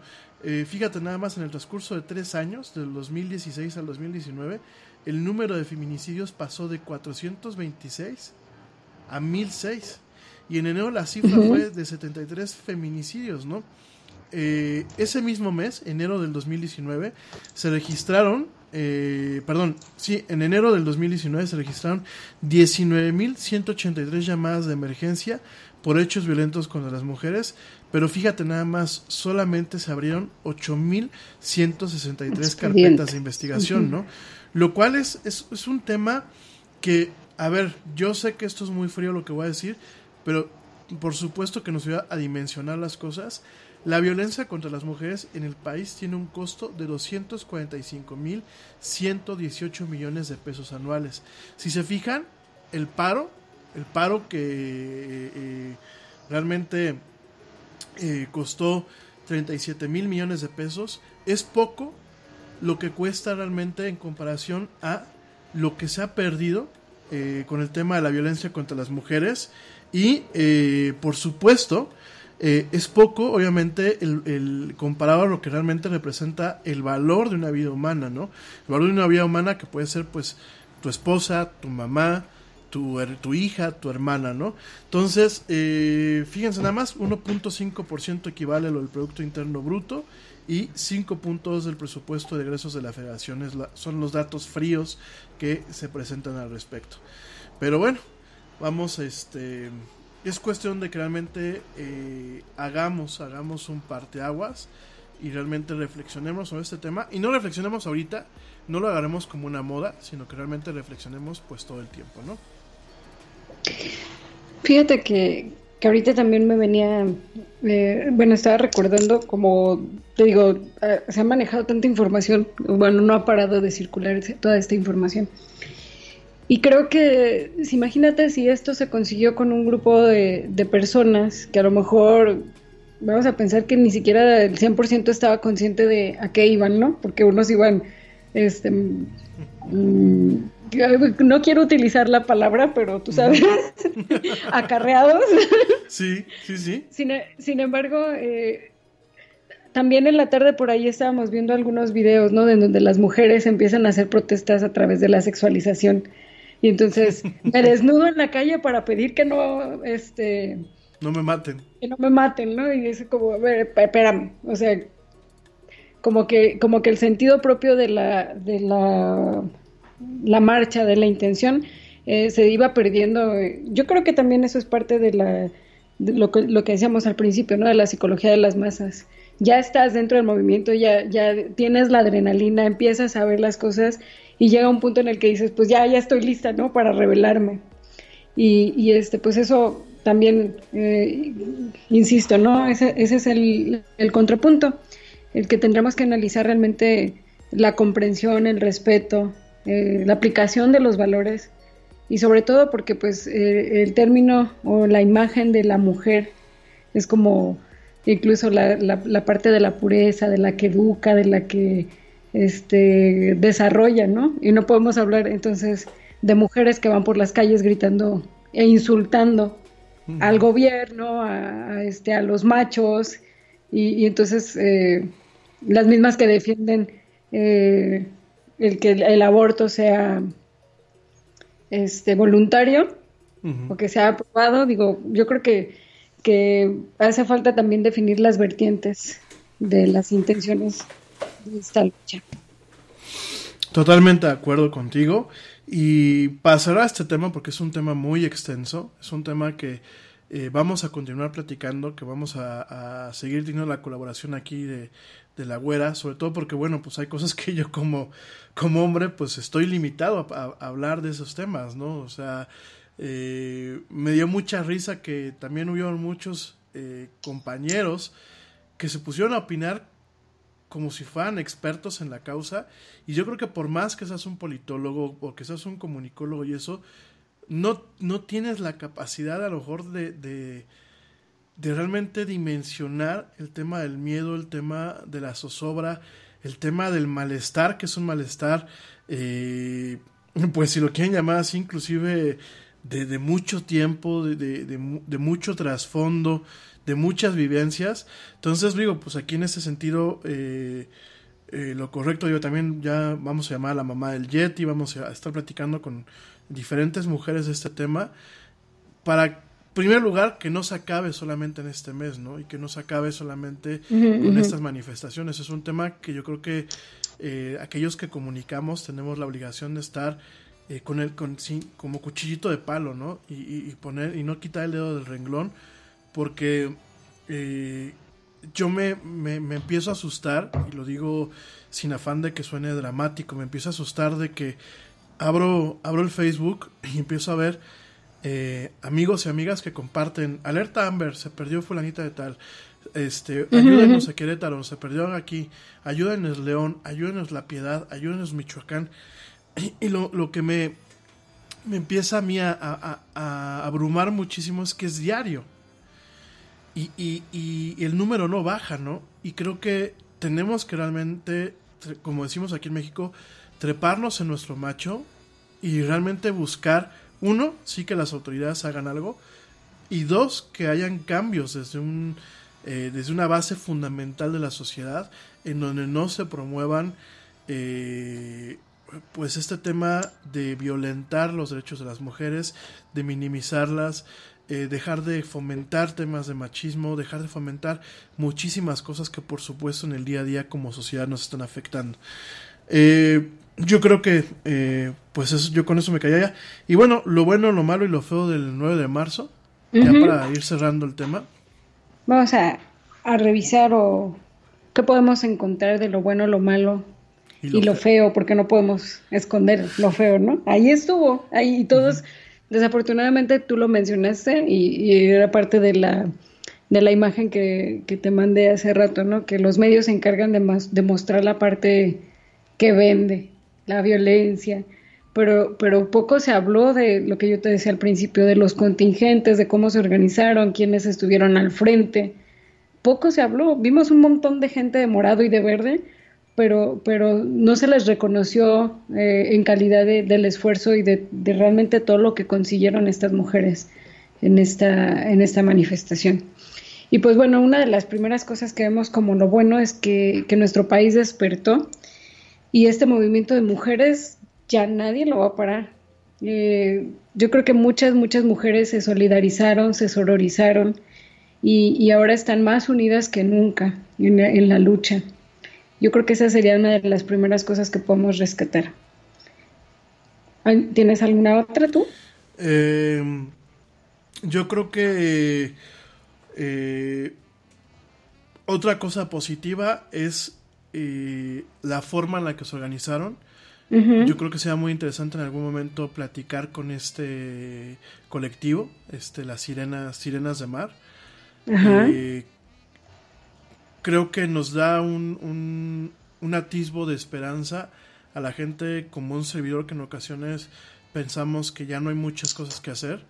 fíjate nada más en el transcurso de tres años, del 2016 al 2019, el número de feminicidios pasó de 426 a 1006. Y en enero la cifra fue de 73 feminicidios, ¿no? Eh, ese mismo mes, enero del 2019, se registraron, eh, perdón, sí, en enero del 2019 se registraron 19.183 llamadas de emergencia por hechos violentos contra las mujeres, pero fíjate nada más, solamente se abrieron 8.163 carpetas de investigación, ¿no? Lo cual es, es, es un tema que, a ver, yo sé que esto es muy frío lo que voy a decir, pero por supuesto que nos ayuda a dimensionar las cosas. La violencia contra las mujeres en el país tiene un costo de 245.118 millones de pesos anuales. Si se fijan, el paro, el paro que eh, eh, realmente eh, costó 37 mil millones de pesos, es poco lo que cuesta realmente en comparación a lo que se ha perdido con el tema de la violencia contra las mujeres y, eh, por supuesto, eh, es poco, obviamente, el, comparado a lo que realmente representa el valor de una vida humana, ¿no? El valor de una vida humana que puede ser, pues, tu esposa, tu mamá, tu, hija, tu hermana, ¿no? Entonces, eh, fíjense nada más, 1.5% equivale a lo del Producto Interno Bruto y 5 puntos del presupuesto de egresos de la federación. son los datos fríos que se presentan al respecto. Pero bueno, vamos, este, es cuestión de que realmente eh, hagamos, hagamos un parteaguas y realmente reflexionemos sobre este tema y no reflexionemos ahorita, no lo haremos como una moda, sino que realmente reflexionemos pues todo el tiempo, ¿no? Fíjate que, que ahorita también me venía, eh, bueno, estaba recordando como, te digo, eh, se ha manejado tanta información, bueno, no ha parado de circular toda esta información. Y creo que, si imagínate si esto se consiguió con un grupo de, personas que a lo mejor, vamos a pensar que ni siquiera el 100% estaba consciente de a qué iban, ¿no? Porque unos iban, este, mm, <laughs> no quiero utilizar la palabra, pero tú sabes, <laughs> acarreados. Sí, sí, sí. Sin, embargo, eh, también en la tarde por ahí estábamos viendo algunos videos, ¿no? De donde las mujeres empiezan a hacer protestas a través de la sexualización y entonces <laughs> me desnudo en la calle para pedir que no, este... No me maten. Que no me maten, ¿no? Y es como, a ver, espérame, o sea, como que, como que el sentido propio de la, de la, la marcha, de la intención, eh, se iba perdiendo. Yo creo que también eso es parte de, lo, que, lo que decíamos al principio, ¿no? De la psicología de las masas. Ya estás dentro del movimiento, ya, ya tienes la adrenalina, empiezas a ver las cosas y llega un punto en el que dices, pues ya, ya estoy lista, ¿no? Para revelarme. Y, y este, pues eso también, eh, insisto, ¿no? Ese, ese es el, el, contrapunto, el que tendremos que analizar realmente la comprensión, el respeto, eh, la aplicación de los valores y sobre todo porque pues eh, el término o la imagen de la mujer es como incluso la, la, la parte de la pureza, de la que educa, de la que este, desarrolla, ¿no? Y no podemos hablar entonces de mujeres que van por las calles gritando e insultando al gobierno, a, este, a los machos, y, entonces eh, las mismas que defienden eh, el que el, aborto sea este, voluntario o que sea aprobado, digo, yo creo que, que hace falta también definir las vertientes de las intenciones esta lucha. Totalmente de acuerdo contigo. Y pasará a este tema porque es un tema muy extenso, es un tema que eh, vamos a continuar platicando, que vamos a, seguir teniendo la colaboración aquí de, de la güera, sobre todo porque, bueno, pues hay cosas que yo como, como hombre, pues estoy limitado a, hablar de esos temas, ¿no? O sea, eh, me dio mucha risa que también hubieron muchos eh, compañeros que se pusieron a opinar como si fueran expertos en la causa, y yo creo que por más que seas un politólogo o que seas un comunicólogo y eso, no, no tienes la capacidad a lo mejor de, de, realmente dimensionar el tema del miedo, el tema de la zozobra, el tema del malestar, que es un malestar, eh, pues si lo quieren llamar así, inclusive de, de mucho tiempo, de, de, mucho trasfondo, de muchas vivencias. Entonces digo, pues aquí en ese sentido... Eh, eh, lo correcto, yo también ya vamos a llamar a la mamá del Yeti, vamos a estar platicando con, diferentes mujeres de este tema para, primer lugar, que no se acabe solamente en este mes, ¿no? Y que no se acabe solamente con estas manifestaciones. Es un tema que yo creo que eh, aquellos que comunicamos tenemos la obligación de estar eh, con el con, como cuchillito de palo, ¿no? Y, poner y no quitar el dedo del renglón, porque eh, yo me, me, me, empiezo a asustar, y lo digo sin afán de que suene dramático, me empiezo a asustar de que abro, abro el Facebook y empiezo a ver eh, amigos y amigas que comparten alerta Amber, se perdió fulanita de tal, este, ayúdenos a Querétaro, se perdió aquí, ayúdenos León, ayúdenos La Piedad, ayúdenos Michoacán. <clears throat> Y, lo, lo, que me, me empieza a mí a, a, abrumar muchísimo es que es diario. Y, y, y, el número no baja, ¿no? Y creo que tenemos que realmente, como decimos aquí en México, treparnos en nuestro macho y realmente buscar, uno, sí que las autoridades hagan algo, y dos, que hayan cambios desde, un, eh, desde una base fundamental de la sociedad en donde no se promuevan eh, pues este tema de violentar los derechos de las mujeres, de minimizarlas, eh, dejar de fomentar temas de machismo, dejar de fomentar muchísimas cosas que por supuesto en el día a día como sociedad nos están afectando. Eh, yo creo que, eh, pues eso, yo con eso me caía ya. Y bueno, lo bueno, lo malo y lo feo del 9 de marzo, ya para ir cerrando el tema. Vamos a, a, revisar o qué podemos encontrar de lo bueno, lo malo y lo, feo. porque no podemos esconder lo feo, ¿no? Ahí estuvo, ahí todos, desafortunadamente tú lo mencionaste y, era parte de la de la imagen que, que, te mandé hace rato, ¿no? Que los medios se encargan de, de mostrar la parte que vende, la violencia, pero, pero poco se habló de lo que yo te decía al principio, de los contingentes, de cómo se organizaron, quiénes estuvieron al frente. Poco se habló, vimos un montón de gente de morado y de verde, pero, pero no se les reconoció eh, en calidad del esfuerzo y de, realmente todo lo que consiguieron estas mujeres en esta, en esta manifestación. Y pues bueno, una de las primeras cosas que vemos como lo bueno es que, que nuestro país despertó y este movimiento de mujeres ya nadie lo va a parar. Eh, yo creo que muchas, muchas mujeres se solidarizaron, se sororizaron y, ahora están más unidas que nunca en, la lucha. Yo creo que esa sería una de las primeras cosas que podemos rescatar. ¿Tienes alguna otra tú? Em, yo creo que eh, otra cosa positiva es la forma en la que se organizaron. Yo creo que sea muy interesante en algún momento platicar con este colectivo, este, las sirenas, sirenas de mar. Eh, creo que nos da un, un, un, atisbo de esperanza a la gente como un servidor que en ocasiones pensamos que ya no hay muchas cosas que hacer,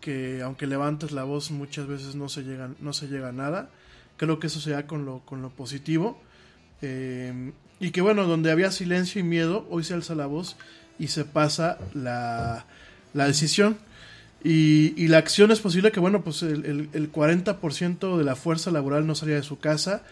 que aunque levantes la voz muchas veces no se llega, no se llega a nada. Creo que eso sea con lo, con lo positivo. Eh, y que bueno, donde había silencio y miedo, hoy se alza la voz y se pasa la, la decisión. Y, y, la acción es posible que, bueno, pues el, el, 40% de la fuerza laboral no salía de su casa,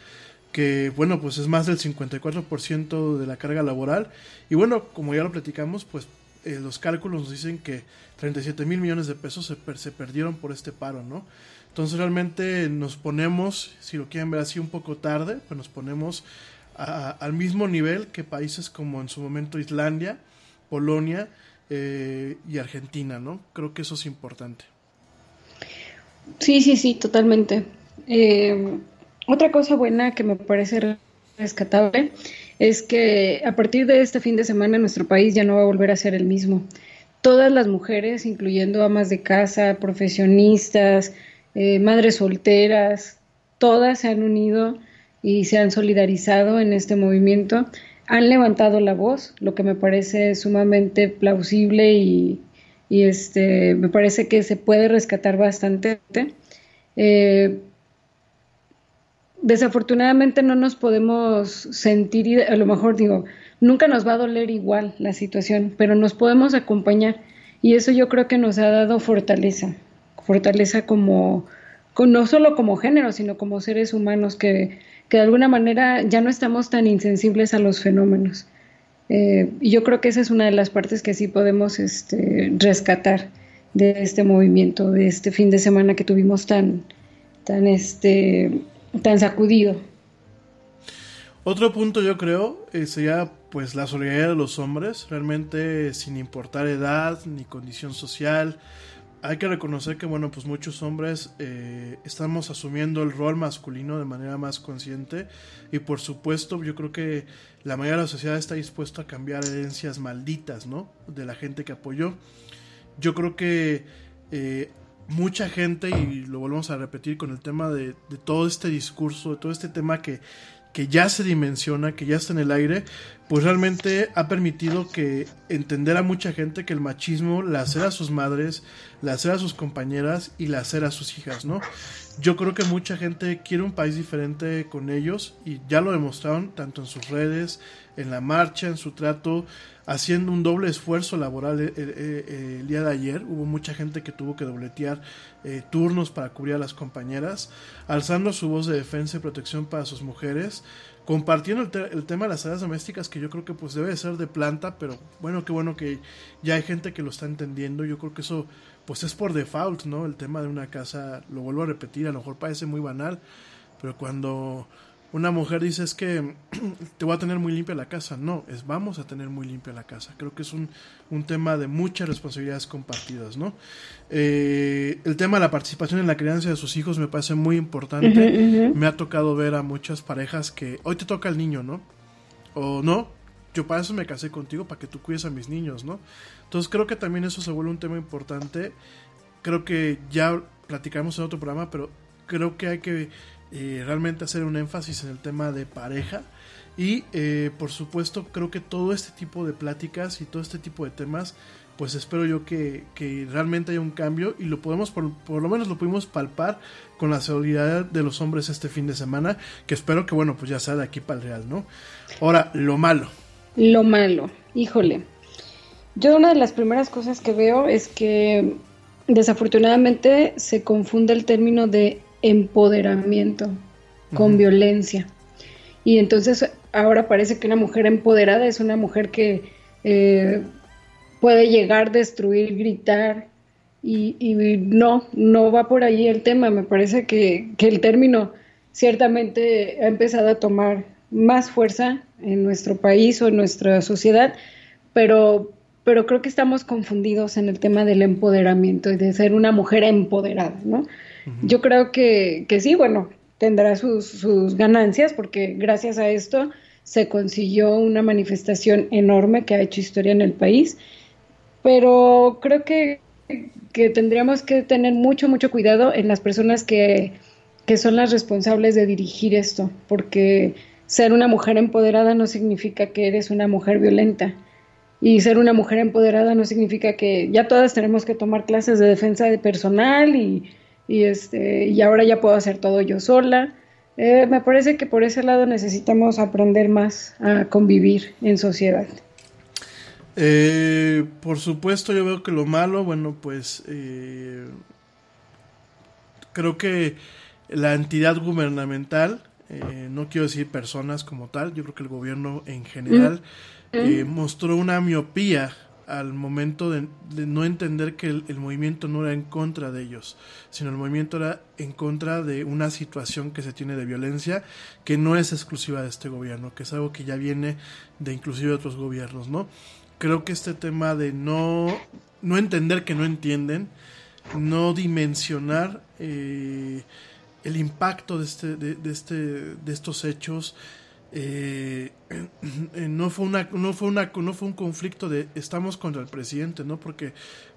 que, bueno, pues es más del 54% de la carga laboral. Y bueno, como ya lo platicamos, pues eh, los cálculos nos dicen que 37 mil millones de pesos se, se perdieron por este paro, ¿no? Entonces realmente nos ponemos, si lo quieren ver así un poco tarde, pues nos ponemos al mismo nivel que países como en su momento Islandia, Polonia eh, y Argentina, ¿no? Creo que eso es importante. Sí, sí, sí, totalmente. Eh, otra cosa buena que me parece rescatable es que a partir de este fin de semana nuestro país ya no va a volver a ser el mismo. Todas las mujeres, incluyendo amas de casa, profesionistas, eh, madres solteras, todas se han unido y se han solidarizado en este movimiento, han levantado la voz, lo que me parece sumamente plausible y, este, me parece que se puede rescatar bastante. Eh, desafortunadamente no nos podemos sentir, a lo mejor digo, nunca nos va a doler igual la situación, pero nos podemos acompañar y eso yo creo que nos ha dado fortaleza, fortaleza como, no solo como género, sino como seres humanos que, que de alguna manera ya no estamos tan insensibles a los fenómenos. Eh, y yo creo que esa es una de las partes que sí podemos este, rescatar de este movimiento, de este fin de semana que tuvimos tan, tan este, tan sacudido. Otro punto yo creo eh, sería pues la solidaridad de los hombres, realmente sin importar edad ni condición social. Hay que reconocer que bueno pues muchos hombres eh, estamos asumiendo el rol masculino de manera más consciente y por supuesto yo creo que la mayoría de la sociedad está dispuesta a cambiar herencias malditas, ¿no? De la gente que apoyó. Yo creo que eh, mucha gente, y lo volvemos a repetir con el tema de, todo este discurso, de todo este tema que, que ya se dimensiona, que ya está en el aire, pues realmente ha permitido que entender a mucha gente que el machismo la hacer a sus madres, la hacer a sus compañeras y la hacer a sus hijas, ¿no? Yo creo que mucha gente quiere un país diferente con ellos y ya lo demostraron tanto en sus redes, en la marcha, en su trato, haciendo un doble esfuerzo laboral eh, eh, eh, el, día de ayer. Hubo mucha gente que tuvo que dobletear turnos para cubrir a las compañeras, alzando su voz de defensa y protección para sus mujeres, compartiendo el, tema de las áreas domésticas que yo creo que pues debe ser de planta, pero bueno, qué bueno que ya hay gente que lo está entendiendo. Yo creo que eso pues es por default, ¿no? El tema de una casa, lo vuelvo a repetir, a lo mejor parece muy banal, pero cuando una mujer dice es que <clears throat> te voy a tener muy limpia la casa. No, es vamos a tener muy limpia la casa. Creo que es un, tema de muchas responsabilidades compartidas, ¿no? Eh, el tema de la participación en la crianza de sus hijos me parece muy importante. Me ha tocado ver a muchas parejas que hoy te toca el niño, ¿no? O no, yo para eso me casé contigo, para que tú cuides a mis niños, ¿no? Entonces creo que también eso se vuelve un tema importante. Creo que ya platicamos en otro programa, pero creo que hay que realmente hacer un énfasis en el tema de pareja. Y eh, por supuesto creo que todo este tipo de pláticas y todo este tipo de temas, pues espero yo que, realmente haya un cambio y lo podemos, por, lo menos lo pudimos palpar con la solidaridad de los hombres este fin de semana, que espero que bueno, pues ya sea de aquí para el real, ¿no? Ahora, lo malo. Lo malo, híjole. Yo una de las primeras cosas que veo es que desafortunadamente se confunde el término de empoderamiento con violencia. Y entonces ahora parece que una mujer empoderada es una mujer que eh, puede llegar, destruir, gritar. Y, no, no va por ahí el tema. Me parece que, que el término ciertamente ha empezado a tomar más fuerza en nuestro país o en nuestra sociedad, pero, pero creo que estamos confundidos en el tema del empoderamiento y de ser una mujer empoderada, ¿no? Yo creo que, que sí, bueno, tendrá sus, sus ganancias porque gracias a esto se consiguió una manifestación enorme que ha hecho historia en el país, pero creo que, que tendríamos que tener mucho, mucho cuidado en las personas que, que son las responsables de dirigir esto, porque ser una mujer empoderada no significa que eres una mujer violenta. Y ser una mujer empoderada no significa que ya todas tenemos que tomar clases de defensa de personal y, y, este, y ahora ya puedo hacer todo yo sola. Eh, me parece que por ese lado necesitamos aprender más a convivir en sociedad. Eh, por supuesto, yo veo que lo malo, bueno, pues eh, creo que la entidad gubernamental, no quiero decir personas como tal, yo creo que el gobierno en general mostró una miopía al momento de, no entender que el, movimiento no era en contra de ellos, sino el movimiento era en contra de una situación que se tiene de violencia que no es exclusiva de este gobierno, que es algo que ya viene de inclusive de otros gobiernos, ¿no? Creo que este tema de no, no entender que no entienden, no dimensionar eh, el impacto de, este, de, este, de estos hechos, <clears throat> eh, no fue una no fue una no fue un conflicto de estamos contra el presidente no porque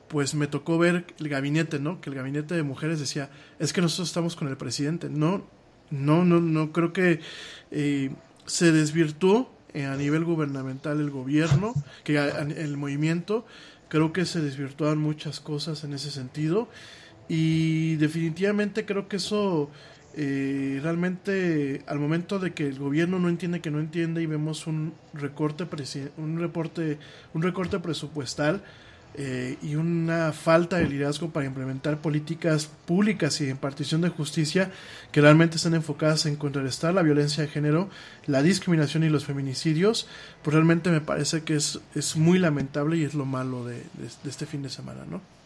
pues me tocó ver el gabinete no que el gabinete de mujeres decía es que nosotros estamos con el presidente no no no no creo que eh, se desvirtuó a nivel gubernamental el gobierno que el movimiento. Creo que se desvirtuaban muchas cosas en ese sentido. Y definitivamente creo que eso eh, realmente al momento de que el gobierno no entiende que no entiende y vemos un recorte un reporte un recorte presupuestal eh, y una falta de liderazgo para implementar políticas públicas y de impartición de justicia que realmente están enfocadas en contrarrestar la violencia de género, la discriminación y los feminicidios, pues realmente me parece que es, es muy lamentable y es lo malo de, de este fin de semana, ¿no?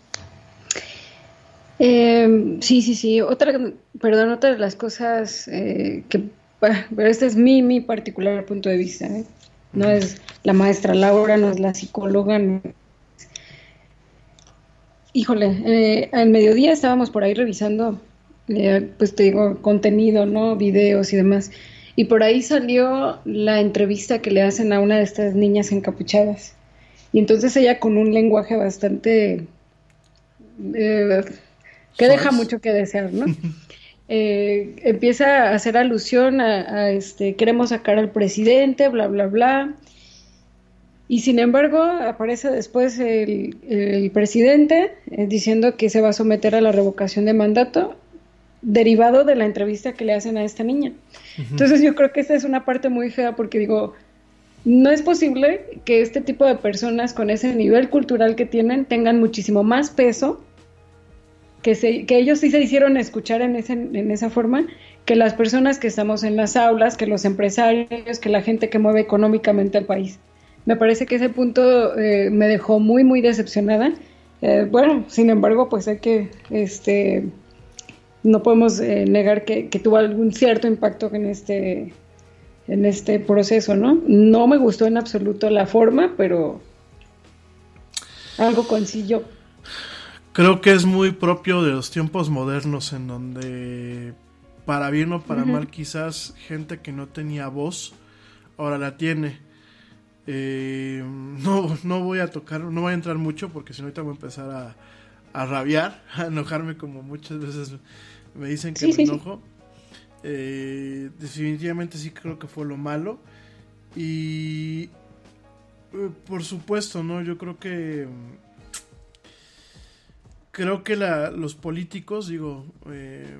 Eh, sí, sí, sí. Otra, perdón, otra de las cosas eh, que, pero este es mi, mi particular punto de vista. ¿eh? No es la maestra Laura, no es la psicóloga. Híjole, eh, al mediodía estábamos por ahí revisando, eh, pues te digo, contenido, ¿no? Videos y demás. Y por ahí salió la entrevista que le hacen a una de estas niñas encapuchadas. Y entonces ella con un lenguaje bastante que deja mucho que desear, ¿no? <laughs> Eh, empieza a hacer alusión a, este, queremos sacar al presidente, bla, bla, bla. Y sin embargo, aparece después el, presidente eh, diciendo que se va a someter a la revocación de mandato derivado de la entrevista que le hacen a esta niña. Entonces yo creo que esta es una parte muy fea porque digo, no es posible que este tipo de personas con ese nivel cultural que tienen tengan muchísimo más peso que, se, que ellos sí se hicieron escuchar en, ese, en esa forma, que las personas que estamos en las aulas, que los empresarios, que la gente que mueve económicamente al país. Me parece que ese punto eh, me dejó muy, muy decepcionada. Eh, bueno, sin embargo, pues hay que, este, no podemos eh, negar que, que, tuvo algún cierto impacto en este, en este proceso, ¿no? No me gustó en absoluto la forma, pero algo consiguió creo que es muy propio de los tiempos modernos en donde para bien o para mal quizás gente que no tenía voz ahora la tiene. Eh, no, no voy a tocar, no voy a entrar mucho porque si no ahorita voy a empezar a, a rabiar, <laughs> a enojarme como muchas veces me dicen que me enojo. Eh, definitivamente sí creo que fue lo malo. Y eh, por supuesto, ¿no? Yo creo que creo que la, los políticos, digo, eh,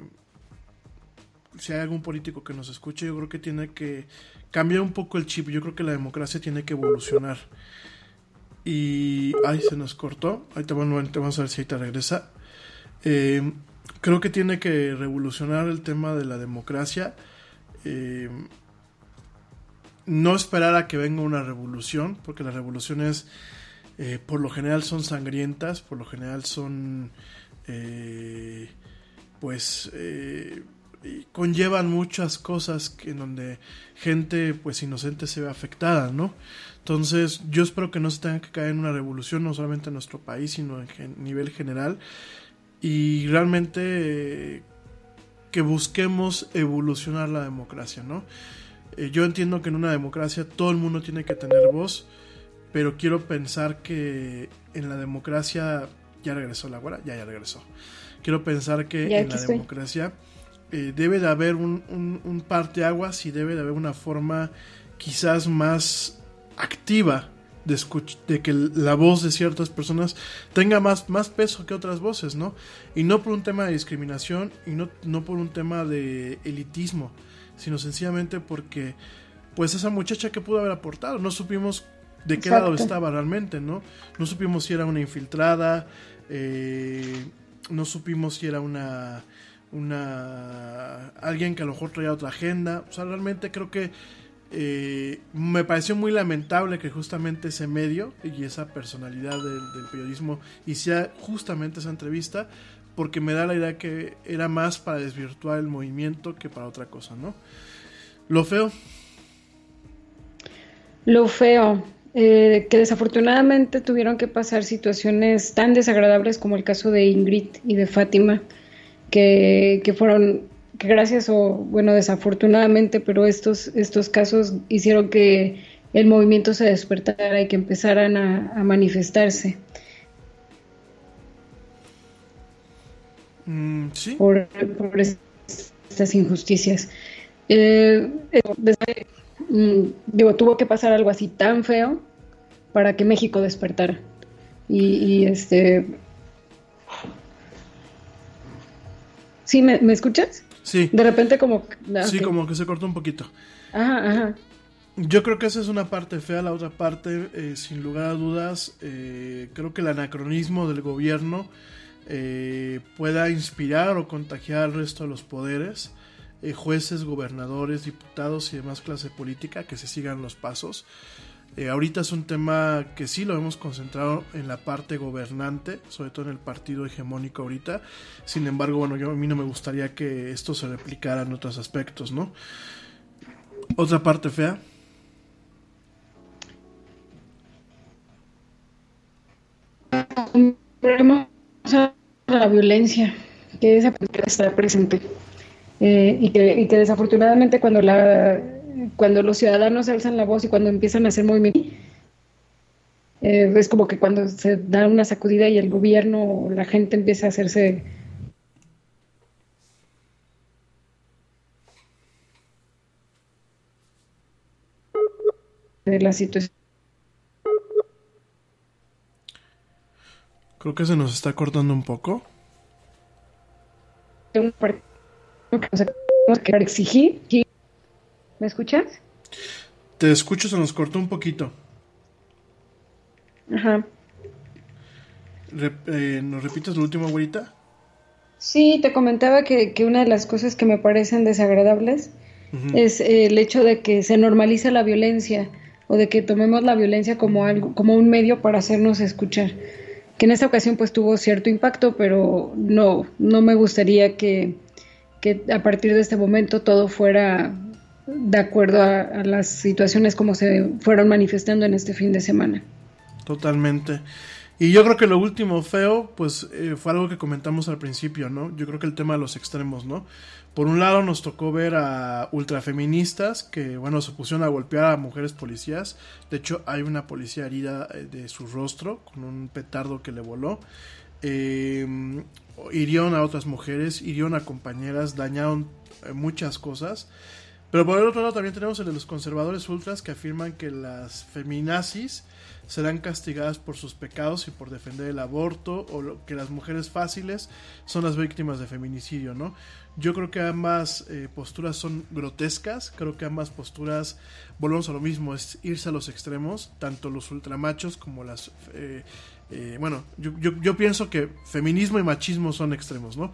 si hay algún político que nos escuche, yo creo que tiene que cambiar un poco el chip. Yo creo que la democracia tiene que evolucionar. Y. Ay, se nos cortó. Ahorita vamos a ver si ahorita regresa. Eh, creo que tiene que revolucionar el tema de la democracia. Eh, no esperar a que venga una revolución, porque la revolución es eh, por lo general son sangrientas, por lo general son, eh, pues, eh, conllevan muchas cosas en donde gente, pues, inocente se ve afectada, ¿no? Entonces, yo espero que no se tenga que caer en una revolución, no solamente en nuestro país, sino a nivel general, y realmente que busquemos evolucionar la democracia, ¿no? yo entiendo que en una democracia todo el mundo tiene que tener voz, pero quiero pensar que en la democracia ya regresó la guarda, ya ya regresó. Quiero pensar que en la democracia eh, debe de haber un, un, un parteaguas y debe de haber una forma quizás más activa de, de que la voz de ciertas personas tenga más, más peso que otras voces, ¿no? Y no por un tema de discriminación y no, no por un tema de elitismo, sino sencillamente porque, pues esa muchacha que pudo haber aportado, no supimos de qué lado estaba realmente, ¿no? No supimos si era una infiltrada, eh, no supimos si era una, una alguien que a lo mejor traía otra agenda, o sea, realmente creo que eh, me pareció muy lamentable que justamente ese medio y esa personalidad del, del periodismo hiciera justamente esa entrevista, porque me da la idea que era más para desvirtuar el movimiento que para otra cosa, ¿no? Lo feo. Lo feo. Eh, que desafortunadamente tuvieron que pasar situaciones tan desagradables como el caso de Ingrid y de Fátima, que, fueron que gracias o, bueno, desafortunadamente, pero estos, estos casos hicieron que el movimiento se despertara y que empezaran a, a manifestarse. Mm, sí. por, por estas injusticias. Eh, eh, digo, tuvo que pasar algo así tan feo para que México despertara. Y, y, este. ¿Sí? ¿Me, me escuchas? Sí. De repente, como. ah, Sí, como que se cortó un poquito. Ajá, ajá. Yo creo que esa es una parte fea, la otra parte, eh, sin lugar a dudas, eh, creo que el anacronismo del gobierno eh, pueda inspirar o contagiar al resto de los poderes, eh, jueces, gobernadores, diputados y demás clase política, que se sigan los pasos. Eh, ahorita es un tema que sí lo hemos concentrado en la parte gobernante, sobre todo en el partido hegemónico ahorita. Sin embargo, bueno, yo a mí no me gustaría que esto se replicara en otros aspectos, ¿no? Otra parte fea. La violencia, que esa está presente. Eh, y, que, y que desafortunadamente cuando la cuando los ciudadanos alzan la voz y cuando empiezan a hacer movimientos eh, es como que cuando se da una sacudida y el gobierno la gente empieza a hacerse de la situación Creo que se nos está cortando un poco. de un partido que nos tenemos que exigir. ¿Me escuchas? Te escucho, se nos cortó un poquito. Ajá. Eh, ¿Nos repites lo último, abuelita? Sí, te comentaba que, que una de las cosas que me parecen desagradables es eh, el hecho de que se normalice la violencia o de que tomemos la violencia como algo, como un medio para hacernos escuchar. Que en esta ocasión pues tuvo cierto impacto, pero no, no me gustaría que, que a partir de este momento todo fuera de acuerdo a, las situaciones como se fueron manifestando en este fin de semana. Totalmente. Y yo creo que lo último feo, pues eh, fue algo que comentamos al principio, ¿no? Yo creo que el tema de los extremos, ¿no? Por un lado nos tocó ver a ultrafeministas que, bueno, se pusieron a golpear a mujeres policías. De hecho, hay una policía herida eh, de su rostro con un petardo que le voló. Eh, hirieron a otras mujeres, hirieron a compañeras, dañaron eh, muchas cosas. Pero por el otro lado también tenemos el de los conservadores ultras que afirman que las feminazis serán castigadas por sus pecados y por defender el aborto o que las mujeres fáciles son las víctimas de feminicidio, ¿no? Yo creo que ambas eh, posturas son grotescas, creo que ambas posturas, volvemos a lo mismo, es irse a los extremos, tanto los ultramachos como las... eh, eh, bueno, yo, yo, yo pienso que feminismo y machismo son extremos, ¿no?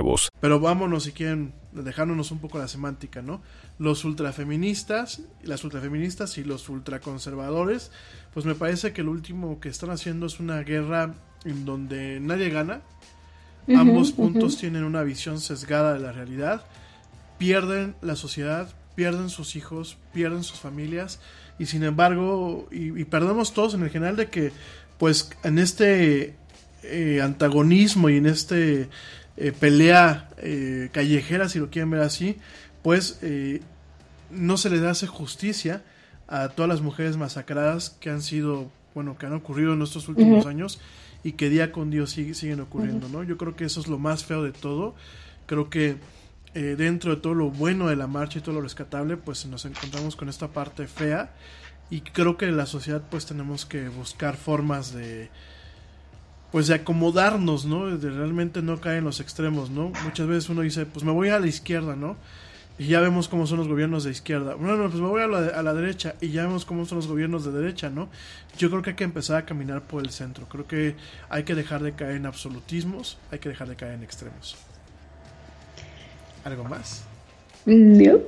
Pero vámonos, si quieren, dejándonos un poco la semántica, ¿no? Los ultrafeministas, las ultrafeministas y los ultraconservadores, pues me parece que lo último que están haciendo es una guerra en donde nadie gana. Ambos puntos tienen una visión sesgada de la realidad. Pierden la sociedad, pierden sus hijos, pierden sus familias. Y sin embargo, y, y perdemos todos en el general de que, pues, en este eh, antagonismo y en este eh, pelea eh, callejera, si lo quieren ver así, pues eh, no se les hace justicia a todas las mujeres masacradas que han sido, bueno, que han ocurrido en estos últimos años y que día con día sigue- siguen ocurriendo, ¿no? Yo creo que eso es lo más feo de todo. Creo que eh, dentro de todo lo bueno de la marcha y todo lo rescatable, pues nos encontramos con esta parte fea y creo que en la sociedad pues tenemos que buscar formas de pues de acomodarnos, ¿no? De realmente no caer en los extremos, ¿no? Muchas veces uno dice, pues me voy a la izquierda, ¿no? Y ya vemos cómo son los gobiernos de izquierda. Bueno, pues me voy a la, a la derecha y ya vemos cómo son los gobiernos de derecha, ¿no? Yo creo que hay que empezar a caminar por el centro. Creo que hay que dejar de caer en absolutismos, hay que dejar de caer en extremos. ¿Algo más? No.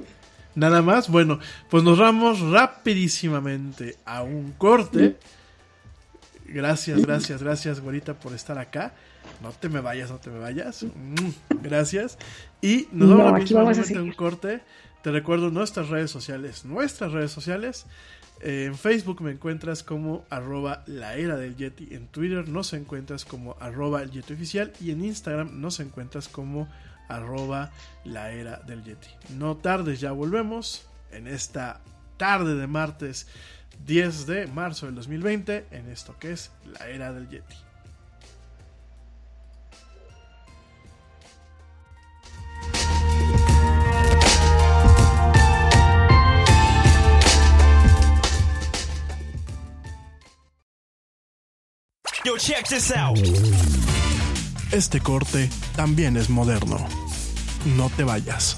Nada más. Bueno, pues nos vamos rapidísimamente a un corte. Gracias, gracias, gracias, güerita, por estar acá. No te me vayas, no te me vayas. Mm, Gracias. Y nos No, vamos aquí vamos a un corte. Te recuerdo nuestras redes sociales. Nuestras redes sociales. Eh, en Facebook me encuentras como arroba la era del Yeti. En Twitter nos encuentras como arroba el Yeti oficial. Y en Instagram nos encuentras como arroba la era del Yeti. No tardes, ya volvemos en esta tarde de martes 10 de marzo del 2020 en esto que es la era del Yeti. Yo, check this out. Este corte también es moderno. No te vayas.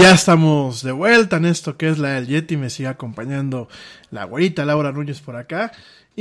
Ya estamos de vuelta en esto que es la del Yeti. Me sigue acompañando la güerita Laura Núñez por acá.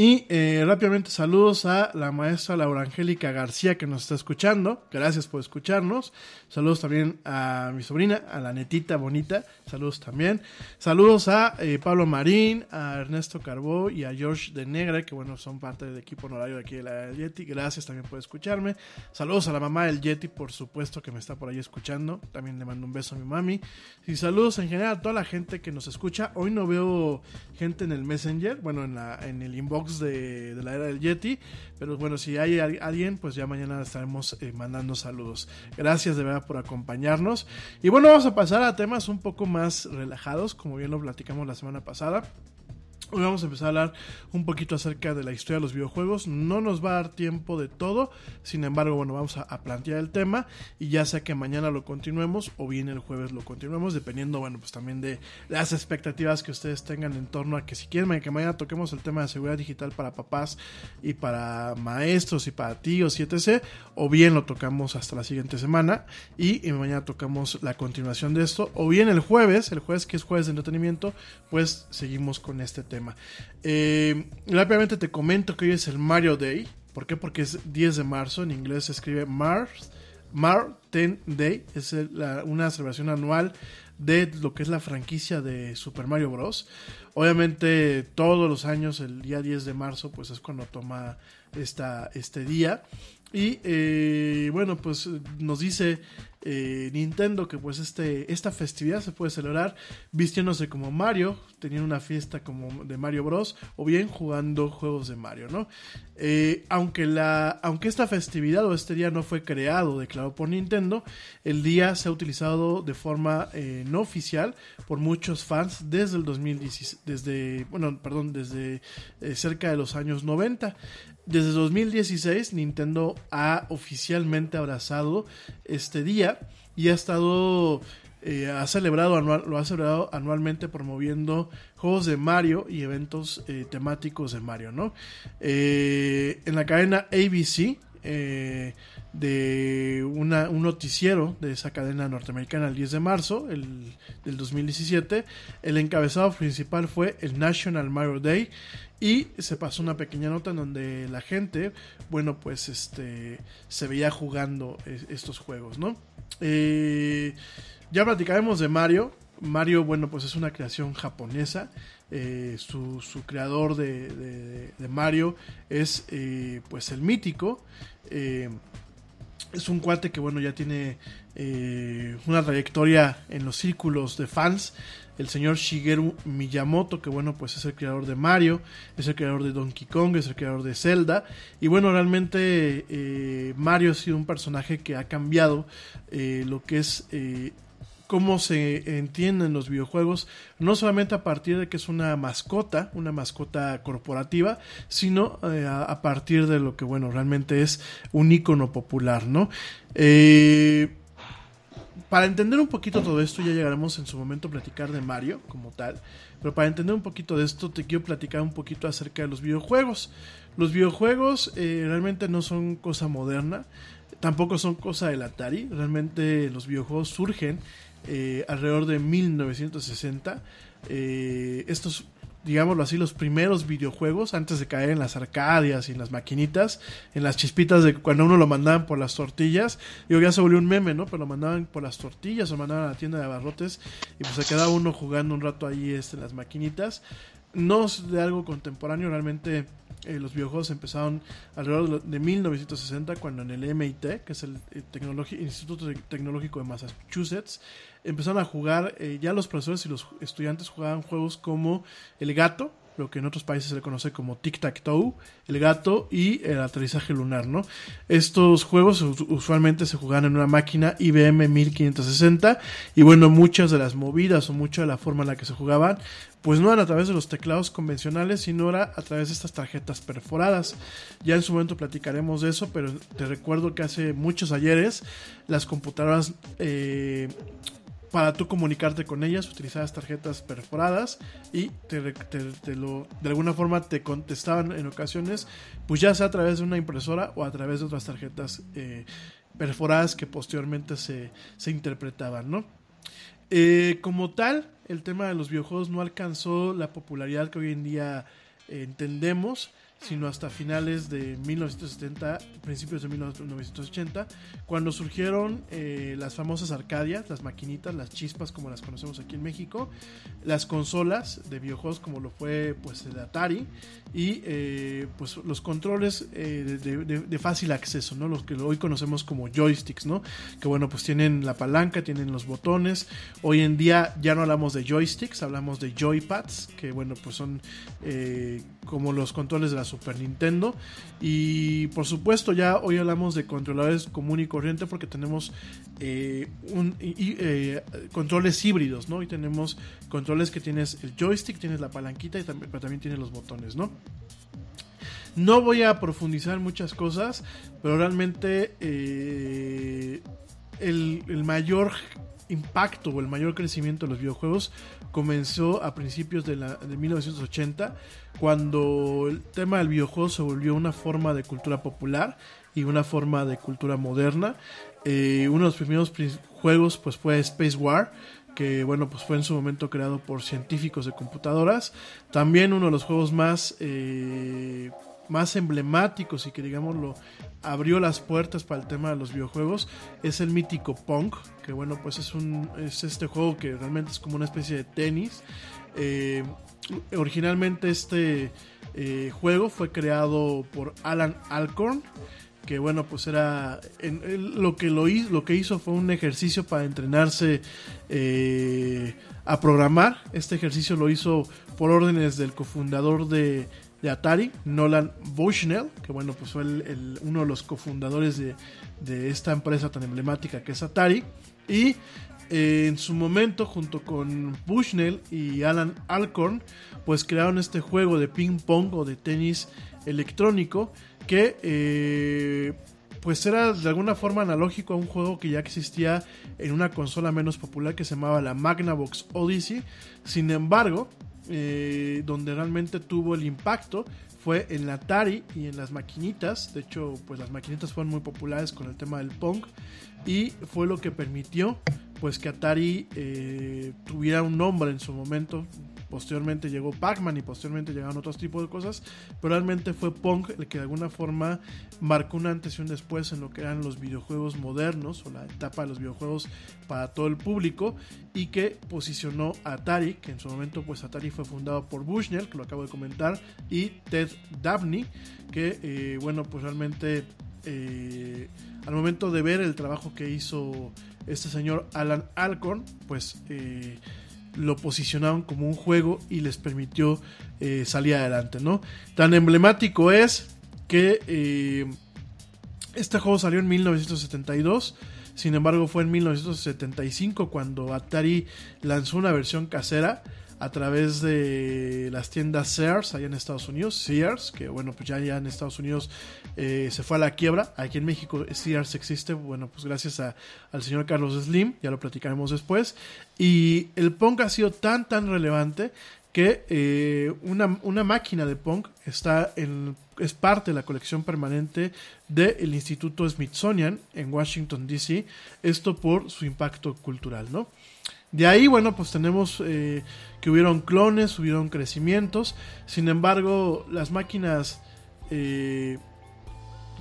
Y eh, rápidamente saludos a la maestra Laura Angélica García que nos está escuchando. Gracias por escucharnos. Saludos también a mi sobrina, a la netita bonita. Saludos también. Saludos a eh, Pablo Marín, a Ernesto Carbó y a George de Negra, que bueno, son parte del equipo honorario de aquí de la Yeti. Gracias también por escucharme. Saludos a la mamá del Yeti, por supuesto, que me está por ahí escuchando. También le mando un beso a mi mami. Y saludos en general a toda la gente que nos escucha. Hoy no veo gente en el Messenger, bueno, en, la, en el inbox de, la era del Yeti. Pero bueno, si hay alguien, pues ya mañana estaremos eh, mandando saludos. Gracias de verdad por acompañarnos. Y bueno, vamos a pasar a temas un poco más relajados, como bien lo platicamos la semana pasada. Hoy vamos a empezar a hablar un poquito acerca de la historia de los videojuegos. No nos va a dar tiempo de todo, sin embargo, bueno, vamos a, plantear el tema y ya sea que mañana lo continuemos o bien el jueves lo continuemos, dependiendo, bueno, pues también de las expectativas que ustedes tengan en torno a que si quieren que mañana toquemos el tema de seguridad digital para papás y para maestros y para tíos y etc. O bien lo tocamos hasta la siguiente semana y, y mañana tocamos la continuación de esto. O bien el jueves, el jueves que es jueves de entretenimiento, pues seguimos con este tema. Eh, rápidamente te comento que hoy es el Mario Day. ¿Por qué? Porque es 10 de marzo. En inglés se escribe Mars. Marten Day. Es una celebración anual de lo que es la franquicia de Super Mario Bros. Obviamente todos los años, el día 10 de marzo, pues es cuando toma esta, este día. Y eh, bueno, pues nos dice eh, Nintendo que pues este, esta festividad se puede celebrar vistiéndose como Mario, teniendo una fiesta como de Mario Bros. o bien jugando juegos de Mario, ¿no? Eh, aunque, la, aunque esta festividad o este día no fue creado, declarado por Nintendo, el día se ha utilizado de forma eh, no oficial por muchos fans desde el 2016, desde, bueno, perdón, desde cerca de los años 90. Desde 2016 Nintendo ha oficialmente abrazado este día y ha estado eh, ha celebrado anual, lo ha celebrado anualmente promoviendo juegos de Mario y eventos eh, temáticos de Mario, ¿no? Eh, en la cadena ABC eh, de una, un noticiero de esa cadena norteamericana el 10 de marzo el, del 2017, el encabezado principal fue el National Mario Day y se pasó una pequeña nota en donde la gente, bueno, pues este se veía jugando estos juegos, ¿no? Eh, ya platicaremos de Mario. Mario, bueno, pues es una creación japonesa. Eh, su, su, creador de, de, Mario es eh, pues el mítico. Es un cuate que bueno ya tiene eh, una trayectoria en los círculos de fans. El señor Shigeru Miyamoto, que bueno, pues es el creador de Mario, es el creador de Donkey Kong, es el creador de Zelda. Y bueno, realmente eh, Mario ha sido un personaje que ha cambiado eh, lo que es eh, cómo se entienden los videojuegos, no solamente a partir de que es una mascota, una mascota corporativa, sino eh, a, partir de lo que, bueno, realmente es un icono popular, ¿no? Eh, para entender un poquito todo esto, ya llegaremos en su momento a platicar de Mario como tal, pero para entender un poquito de esto, te quiero platicar un poquito acerca de los videojuegos. Los videojuegos eh, realmente no son cosa moderna, tampoco son cosa del Atari, realmente los videojuegos surgen eh, alrededor de 1960. Eh, estos, digámoslo así, los primeros videojuegos, antes de caer en las arcadias y en las maquinitas, en las chispitas de cuando uno lo mandaban por las tortillas, digo, ya se volvió un meme, ¿no? Pero lo mandaban por las tortillas o mandaban a la tienda de abarrotes y pues se quedaba uno jugando un rato ahí este, en las maquinitas. No es de algo contemporáneo, realmente eh, los videojuegos empezaron alrededor de lo- de 1960, cuando en el MIT, que es el, eh, Instituto Tec- Tecnológico de Massachusetts, empezaron a jugar, eh, ya los profesores y los estudiantes jugaban juegos como El Gato, lo que en otros países se le conoce como Tic-Tac-Toe, El Gato y el aterrizaje lunar, ¿no? Estos juegos us- usualmente se jugaban en una máquina IBM 1560 y bueno, muchas de las movidas o mucha de la forma en la que se jugaban, pues no eran a través de los teclados convencionales, sino era a través de estas tarjetas perforadas. Ya en su momento platicaremos de eso, pero te recuerdo que hace muchos ayeres las computadoras eh, para tú comunicarte con ellas utilizabas tarjetas perforadas y te, te- de alguna forma te contestaban en ocasiones, pues ya sea a través de una impresora o a través de otras tarjetas eh, perforadas que posteriormente se, se interpretaban, ¿no? Eh, como tal, el tema de los videojuegos no alcanzó la popularidad que hoy en día eh, entendemos, sino hasta finales de 1970, principios de 1980, cuando surgieron eh, las famosas arcadias, las maquinitas, las chispas como las conocemos aquí en México, las consolas de videojuegos como lo fue pues el Atari y eh, pues los controles eh, de, fácil acceso, ¿no? Los que hoy conocemos como joysticks, ¿no? Que bueno, pues tienen la palanca, tienen los botones. Hoy en día ya no hablamos de joysticks, hablamos de joypads, que bueno, pues son eh, como los controles de la Super Nintendo. Y por supuesto ya hoy hablamos de controladores común y corriente porque tenemos eh, eh, controles híbridos, ¿no? Y tenemos controles que tienes el joystick, tienes la palanquita y también, también tienes los botones, ¿no? No voy a profundizar en muchas cosas, pero realmente eh, el, el mayor impacto o el mayor crecimiento de los videojuegos comenzó a principios de, la, de 1980, cuando el tema del videojuego se volvió una forma de cultura popular y una forma de cultura moderna. Eh, uno de los primeros pri- juegos pues fue Space War, que bueno, pues fue en su momento creado por científicos de computadoras. También uno de los juegos más, eh, más emblemáticos y que digámoslo abrió las puertas para el tema de los videojuegos es el mítico Pong, que bueno, pues es, un, es este juego que realmente es como una especie de tenis. Eh, originalmente este eh, juego fue creado por Alan Alcorn que bueno pues era lo que lo hizo lo que hizo fue un ejercicio para entrenarse eh, a programar. Este ejercicio lo hizo por órdenes del cofundador de, Atari Nolan Bushnell que bueno pues fue uno de los cofundadores de, de esta empresa tan emblemática que es Atari. Y en su momento junto con Bushnell y Alan Alcorn pues crearon este juego de ping pong o de tenis electrónico que eh, pues era de alguna forma analógico a un juego que ya existía en una consola menos popular que se llamaba la Magnavox Odyssey. Sin embargo, eh, donde realmente tuvo el impacto fue en la Atari y en las maquinitas. De hecho, pues las maquinitas fueron muy populares con el tema del Pong y fue lo que permitió pues que Atari eh, tuviera un nombre en su momento. Posteriormente llegó Pac-Man y posteriormente llegaron otros tipos de cosas, pero realmente fue Pong el que de alguna forma marcó un antes y un después en lo que eran los videojuegos modernos o la etapa de los videojuegos para todo el público y que posicionó a Atari, que en su momento pues Atari fue fundado por Bushnell, que lo acabo de comentar, y Ted Dabney, que eh, bueno pues realmente eh, al momento de ver el trabajo que hizo este señor Alan Alcorn, pues eh, lo posicionaron como un juego y les permitió eh, salir adelante, ¿no? Tan emblemático es que eh, este juego salió en 1972. Sin embargo, fue en 1975 cuando Atari lanzó una versión casera a través de las tiendas Sears allá en Estados Unidos. Sears, que bueno, pues ya, ya en Estados Unidos eh, se fue a la quiebra. Aquí en México Sears existe, bueno, pues gracias a- al señor Carlos Slim, ya lo platicaremos después. Y el Pong ha sido tan, tan relevante que eh, una, una máquina de Pong está en, es parte de la colección permanente del Instituto Smithsonian en Washington, D.C. Esto por su impacto cultural, ¿no? De ahí, bueno, pues tenemos eh, que hubieron clones, hubieron crecimientos. Sin embargo, las máquinas, eh,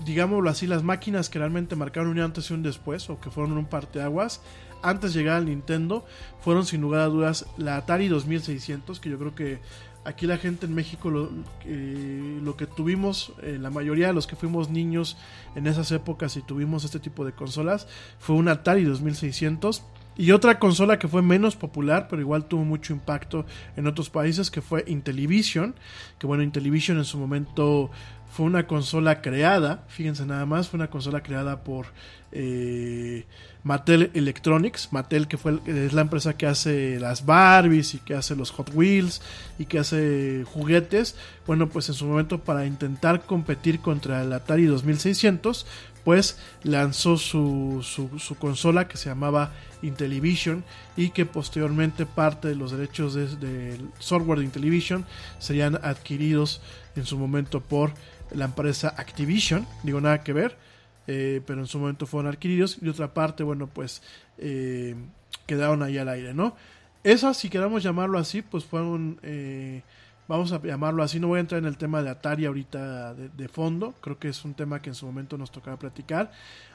digámoslo así, las máquinas que realmente marcaron un antes y un después, o que fueron un parteaguas, antes de llegar al Nintendo, fueron sin lugar a dudas la Atari 2600, que yo creo que Aquí la gente en México lo, eh, lo que tuvimos, eh, la mayoría de los que fuimos niños en esas épocas y tuvimos este tipo de consolas, fue un Atari 2600. Y otra consola que fue menos popular, pero igual tuvo mucho impacto en otros países, que fue Intellivision. Que bueno, Intellivision en su momento fue una consola creada, fíjense nada más, fue una consola creada por eh, Mattel Electronics, Mattel que fue, es la empresa que hace las Barbies y que hace los Hot Wheels y que hace juguetes, bueno pues en su momento para intentar competir contra el Atari 2600, pues lanzó su, su, consola que se llamaba Intellivision y que posteriormente parte de los derechos del de software de Intellivision serían adquiridos en su momento por la empresa Activision, digo nada que ver, eh, pero en su momento fueron adquiridos y otra parte, bueno, pues eh, quedaron ahí al aire, ¿no? Esas, si queramos llamarlo así, pues fueron, eh, vamos a llamarlo así, no voy a entrar en el tema de Atari ahorita de, fondo, creo que es un tema que en su momento nos tocaba platicar.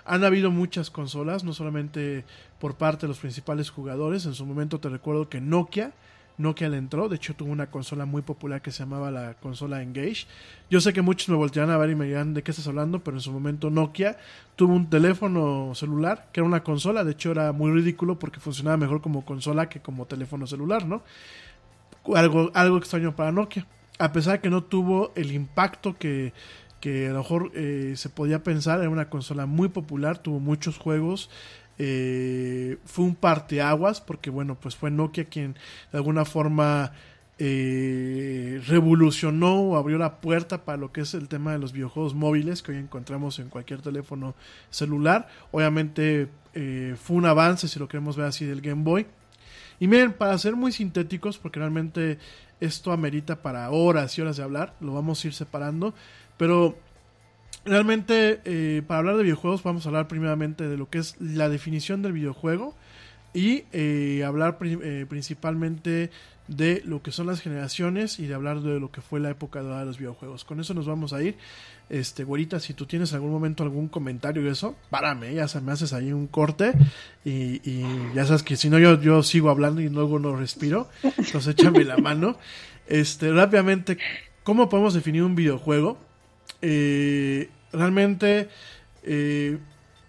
Han habido muchas consolas, no solamente por parte de los principales jugadores, en su momento te recuerdo que Nokia, Nokia le entró, de hecho tuvo una consola muy popular que se llamaba la consola Engage. Yo sé que muchos me voltean a ver y me dirán de qué estás hablando, pero en su momento Nokia tuvo un teléfono celular que era una consola, de hecho era muy ridículo porque funcionaba mejor como consola que como teléfono celular, ¿no? Algo, algo extraño para Nokia, a pesar que no tuvo el impacto que, que a lo mejor eh, se podía pensar, era una consola muy popular, tuvo muchos juegos, eh, fue un parteaguas porque bueno pues fue Nokia quien de alguna forma eh, revolucionó o abrió la puerta para lo que es el tema de los videojuegos móviles que hoy encontramos en cualquier teléfono celular. Obviamente eh, fue un avance si lo queremos ver así del Game Boy y miren para ser muy sintéticos porque realmente esto amerita para horas y horas de hablar lo vamos a ir separando pero Realmente, eh, para hablar de videojuegos, vamos a hablar primeramente de lo que es la definición del videojuego y eh, hablar eh, principalmente de lo que son las generaciones y de hablar de lo que fue la época de los videojuegos. Con eso nos vamos a ir. Este, güerita, si tú tienes en algún momento algún comentario y eso, párame, ya se me haces ahí un corte y, y ya sabes que si no yo, yo sigo hablando y luego no respiro, entonces échame la mano. Este, rápidamente, ¿cómo podemos definir un videojuego? Eh, realmente eh,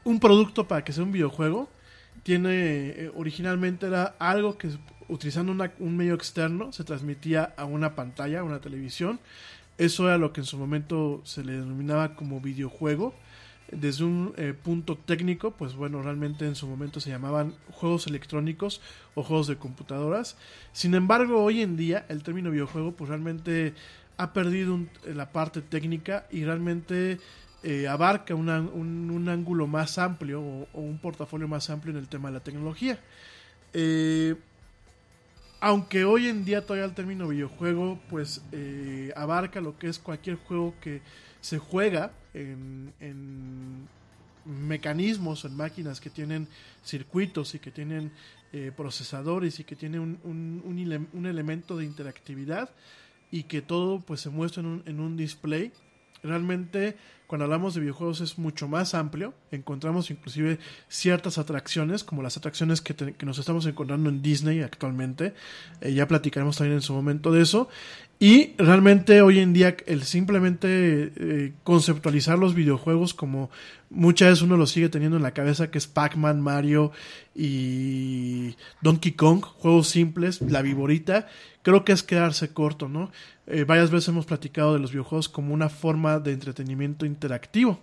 un producto para que sea un videojuego tiene eh, originalmente era algo que utilizando un medio externo se transmitía a una pantalla, a una televisión. Eso era lo que en su momento se le denominaba como videojuego. Desde un punto técnico, pues bueno, realmente en su momento se llamaban juegos electrónicos o juegos de computadoras. Sin embargo, hoy en día el término videojuego, pues realmente ha perdido la parte técnica y realmente eh, abarca un, ángulo más amplio o, un portafolio más amplio en el tema de la tecnología. Eh, aunque hoy en día todavía el término videojuego pues eh, abarca lo que es cualquier juego que se juega en, mecanismos, en máquinas que tienen circuitos y que tienen procesadores y que tienen un, un elemento de interactividad, y que todo pues se muestra en un, en un display. Realmente cuando hablamos de videojuegos es mucho más amplio. Encontramos inclusive ciertas atracciones, como las atracciones que, nos estamos encontrando en Disney actualmente. Eh, ya platicaremos también en su momento de eso. Y realmente hoy en día el simplemente eh, conceptualizar los videojuegos como muchas veces uno lo sigue teniendo en la cabeza, que es Pac-Man, Mario y Donkey Kong, juegos simples, la viborita, creo que es quedarse corto, ¿no? Eh, varias veces hemos platicado de los videojuegos como una forma de entretenimiento interactivo.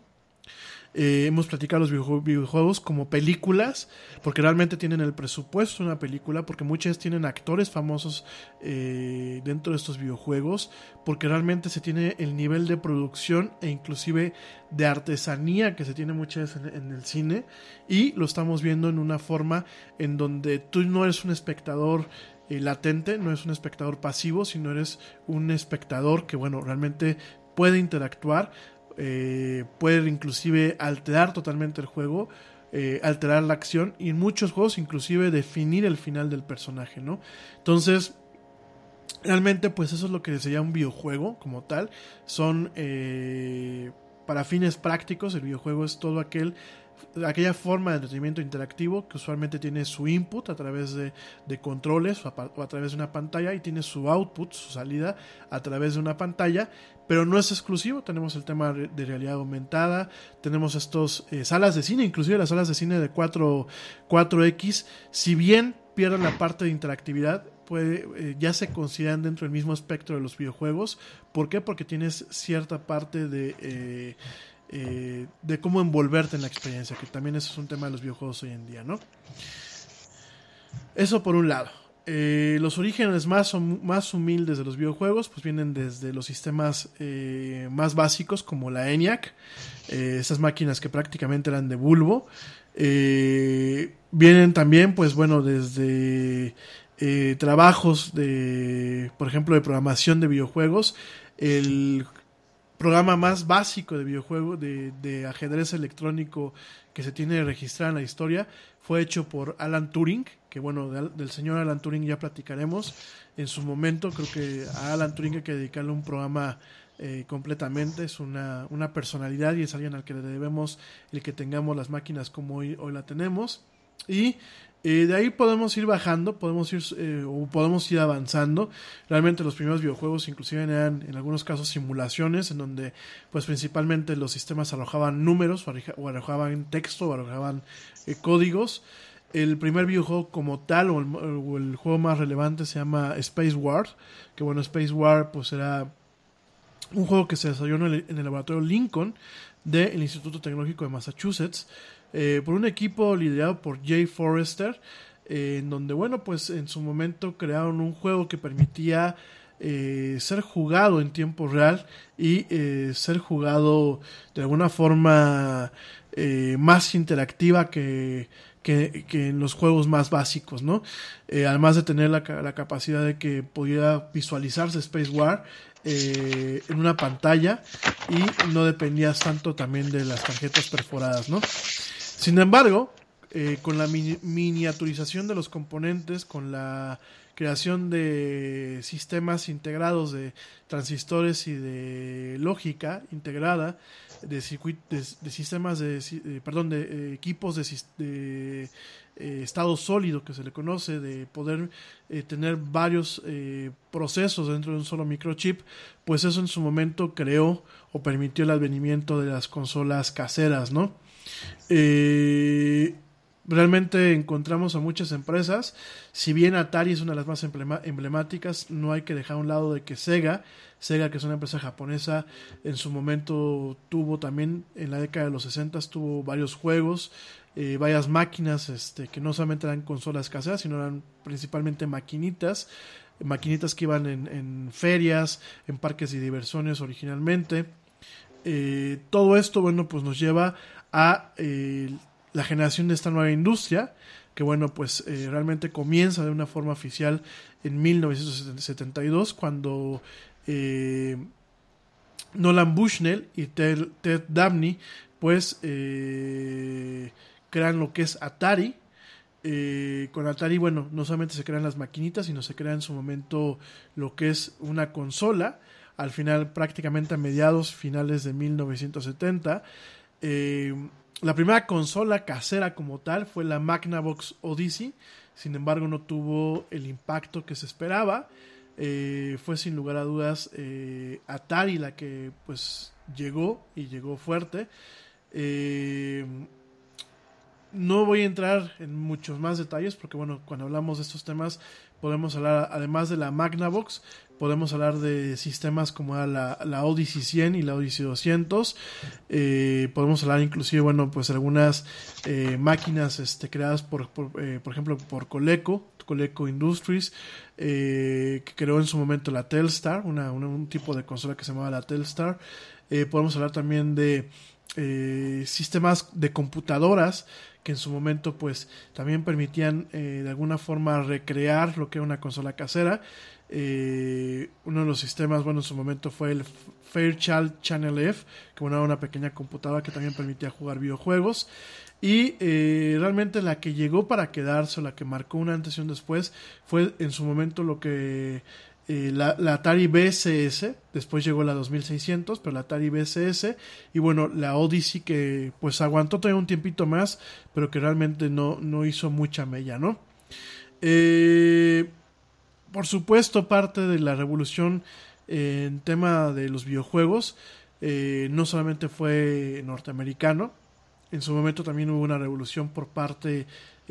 Eh, hemos platicado los videojuegos como películas, porque realmente tienen el presupuesto de una película, porque muchas tienen actores famosos eh, dentro de estos videojuegos, porque realmente se tiene el nivel de producción e inclusive de artesanía que se tiene muchas veces en, el cine, y lo estamos viendo en una forma en donde tú no eres un espectador eh, latente, no eres un espectador pasivo, sino eres un espectador que, bueno, realmente puede interactuar, eh, puede inclusive alterar totalmente el juego, eh, alterar la acción y en muchos juegos inclusive definir el final del personaje, ¿no? Entonces, realmente pues eso es lo que sería un videojuego como tal. Son, eh, para fines prácticos, el videojuego es todo aquel aquella forma de entretenimiento interactivo que usualmente tiene su input a través de, de controles o a, través de una pantalla y tiene su output, su salida a través de una pantalla, pero no es exclusivo. Tenemos el tema de realidad aumentada, tenemos estos eh, salas de cine, inclusive las salas de cine de 4, 4X, si bien pierden la parte de interactividad, eh, ya se consideran dentro del mismo espectro de los videojuegos. ¿Por qué? Porque tienes cierta parte de... eh, eh, de cómo envolverte en la experiencia, que también eso es un tema de los videojuegos hoy en día, ¿no? Eso por un lado. Los orígenes más, más humildes de los videojuegos pues vienen desde los sistemas más básicos como la ENIAC, esas máquinas que prácticamente eran de bulbo. Vienen también pues bueno desde eh, trabajos de por ejemplo de programación de videojuegos. El programa más básico de videojuego de, ajedrez electrónico que se tiene registrado en la historia fue hecho por Alan Turing, que bueno, de Al- del señor Alan Turing ya platicaremos en su momento, creo que a Alan Turing hay que dedicarle un programa eh, completamente, es una, una personalidad y es alguien al que le debemos el que tengamos las máquinas como hoy, hoy la tenemos. Y eh, de ahí podemos ir bajando, podemos ir eh, o podemos ir avanzando. Realmente los primeros videojuegos inclusive eran en algunos casos simulaciones en donde pues principalmente los sistemas arrojaban números o arrojaban texto o arrojaban eh, códigos. El primer videojuego como tal o el, o el juego más relevante se llama Space War, que bueno, Space War pues era un juego que se desarrolló en el, en el laboratorio Lincoln del Instituto Tecnológico de Massachusetts eh, por un equipo liderado por Jay Forrester, eh, en donde, bueno, pues en su momento crearon un juego que permitía eh, ser jugado en tiempo real y eh, ser jugado de alguna forma eh, más interactiva que, que, en los juegos más básicos, ¿no? Además de tener la, la capacidad de que pudiera visualizarse Space War eh, en una pantalla y no dependías tanto también de las tarjetas perforadas, ¿no? Sin embargo, eh, con la mini- miniaturización de los componentes, con la creación de sistemas integrados de transistores y de lógica integrada, de, de, sistemas de, eh, perdón, de eh, equipos de, eh, estado sólido que se le conoce, de poder tener varios procesos dentro de un solo microchip, pues eso en su momento creó o permitió el advenimiento de las consolas caseras, ¿no? Eh, realmente encontramos a muchas empresas. Si bien Atari es una de las más emblemáticas, no hay que dejar a un lado de que Sega, Sega que es una empresa japonesa, en su momento tuvo también, en la década de los 60 tuvo varios juegos, eh, varias máquinas este, que no solamente eran consolas caseras, sino eran principalmente maquinitas, maquinitas que iban en, ferias, en parques de diversiones originalmente. Eh, todo esto, bueno, pues nos lleva a eh, la generación de esta nueva industria, que bueno, pues eh, realmente comienza de una forma oficial en 1972, cuando eh, Nolan Bushnell y Ted, Ted Dabney, pues eh, crean lo que es Atari. Eh, con Atari, bueno, no solamente se crean las maquinitas, sino se crea en su momento lo que es una consola. Al final, prácticamente a mediados finales de 1970. Eh, la primera consola casera como tal fue la Magnavox Odyssey. Sin embargo, no tuvo el impacto que se esperaba. Eh, fue sin lugar a dudas eh, Atari la que pues llegó y llegó fuerte. No voy a entrar en muchos más detalles porque bueno, cuando hablamos de estos temas podemos hablar, además de la Magnavox, podemos hablar de sistemas como la, la Odyssey 100 y la Odyssey 200. Eh, podemos hablar inclusive, bueno, pues algunas eh, máquinas este, creadas por, por, eh, por ejemplo, por Coleco, Coleco Industries, eh, que creó en su momento la Telstar, una, una- un tipo de consola que se llamaba la Telstar. Podemos hablar también de sistemas de computadoras que en su momento pues también permitían eh, de alguna forma recrear lo que era una consola casera. Eh, uno de los sistemas, bueno, en su momento fue el Fairchild Channel F, que bueno, era una pequeña computadora que también permitía jugar videojuegos. Y eh, realmente la que llegó para quedarse, o la que marcó un antes y un después, fue en su momento lo que eh, la, Atari BSS, después llegó la 2600, pero la Atari BSS, y bueno, la Odyssey que pues aguantó todavía un tiempito más, pero que realmente no, no hizo mucha mella, ¿no? Eh, por supuesto, parte de la revolución en tema de los videojuegos eh, no solamente fue norteamericano, en su momento también hubo una revolución por parte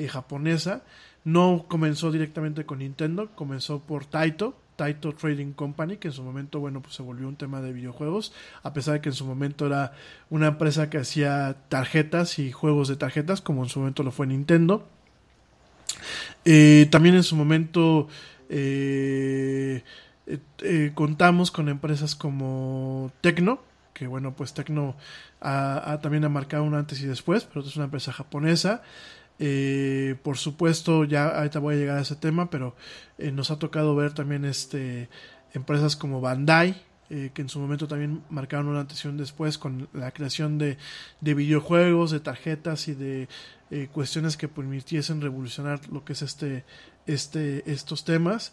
japonesa. No comenzó directamente con Nintendo, comenzó por Taito, Taito Trading Company, que en su momento, bueno, pues se volvió un tema de videojuegos, a pesar de que en su momento era una empresa que hacía tarjetas y juegos de tarjetas, como en su momento lo fue Nintendo. Eh, también en su momento eh, eh, contamos con empresas como Tecno, que bueno, pues Tecno ha, también ha marcado un antes y después, pero es una empresa japonesa. Eh, por supuesto, ya ahorita voy a llegar a ese tema, pero eh, nos ha tocado ver también este empresas como Bandai, eh, que en su momento también marcaron una un después con la creación de, de videojuegos, de tarjetas y de cuestiones que permitiesen revolucionar lo que es este, este, estos temas.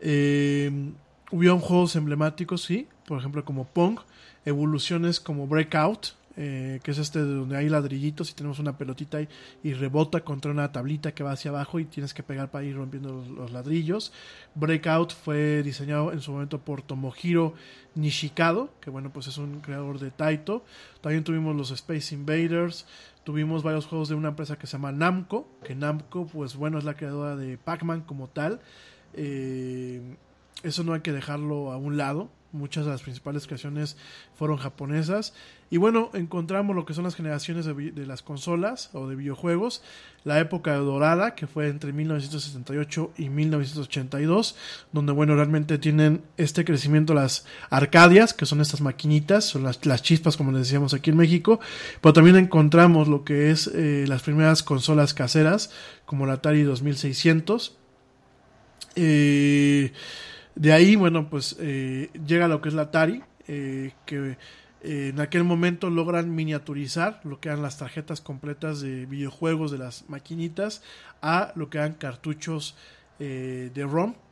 hubieron juegos emblemáticos, sí, por ejemplo como Pong, evoluciones como Breakout, eh, que es este de donde hay ladrillitos y tenemos una pelotita y, y, rebota contra una tablita que va hacia abajo y tienes que pegar para ir rompiendo los, los, ladrillos. Breakout fue diseñado en su momento por Tomohiro Nishikado, que bueno, pues es un creador de Taito. También tuvimos los Space Invaders, tuvimos varios juegos de una empresa que se llama Namco, que Namco, pues bueno, es la creadora de Pac-Man como tal. Eh, eso no hay que dejarlo a un lado muchas de las principales creaciones fueron japonesas. Y bueno, encontramos lo que son las generaciones de, las consolas o de videojuegos. La época dorada, que fue entre 1968 y 1982, donde bueno, realmente tienen este crecimiento las arcadias, que son estas maquinitas, son las, las chispas, como les decíamos aquí en México. Pero también encontramos lo que es eh, las primeras consolas caseras, como la Atari 2600. Eh, de ahí, bueno, pues eh, llega lo que es la Atari, eh, que eh, en aquel momento logran miniaturizar lo que eran las tarjetas completas de videojuegos de las maquinitas a lo que eran cartuchos de ROM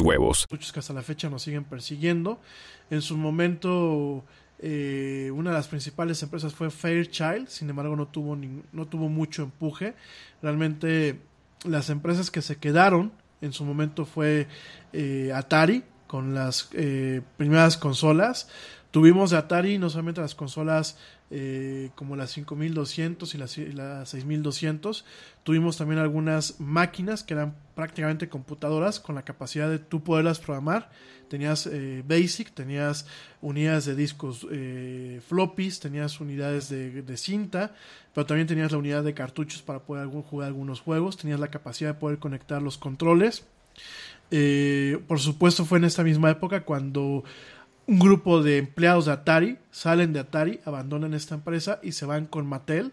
huevos. Muchos que hasta la fecha nos siguen persiguiendo. En su momento, eh, una de las principales empresas fue Fairchild, sin embargo no tuvo, ni, no tuvo mucho empuje. Realmente las empresas que se quedaron en su momento fue eh, Atari con las eh, primeras consolas. Tuvimos de Atari no solamente las consolas como la 5200 y la, la 6200. Tuvimos también algunas máquinas que eran prácticamente computadoras con la capacidad de tú poderlas programar. Tenías eh, BASIC, tenías unidades de discos eh, floppies, tenías unidades de, cinta, pero también tenías la unidad de cartuchos para poder jugar algunos juegos. Tenías la capacidad de poder conectar los controles. Eh, por supuesto fue en esta misma época cuando un grupo de empleados de Atari salen de Atari, abandonan esta empresa y se van con Mattel,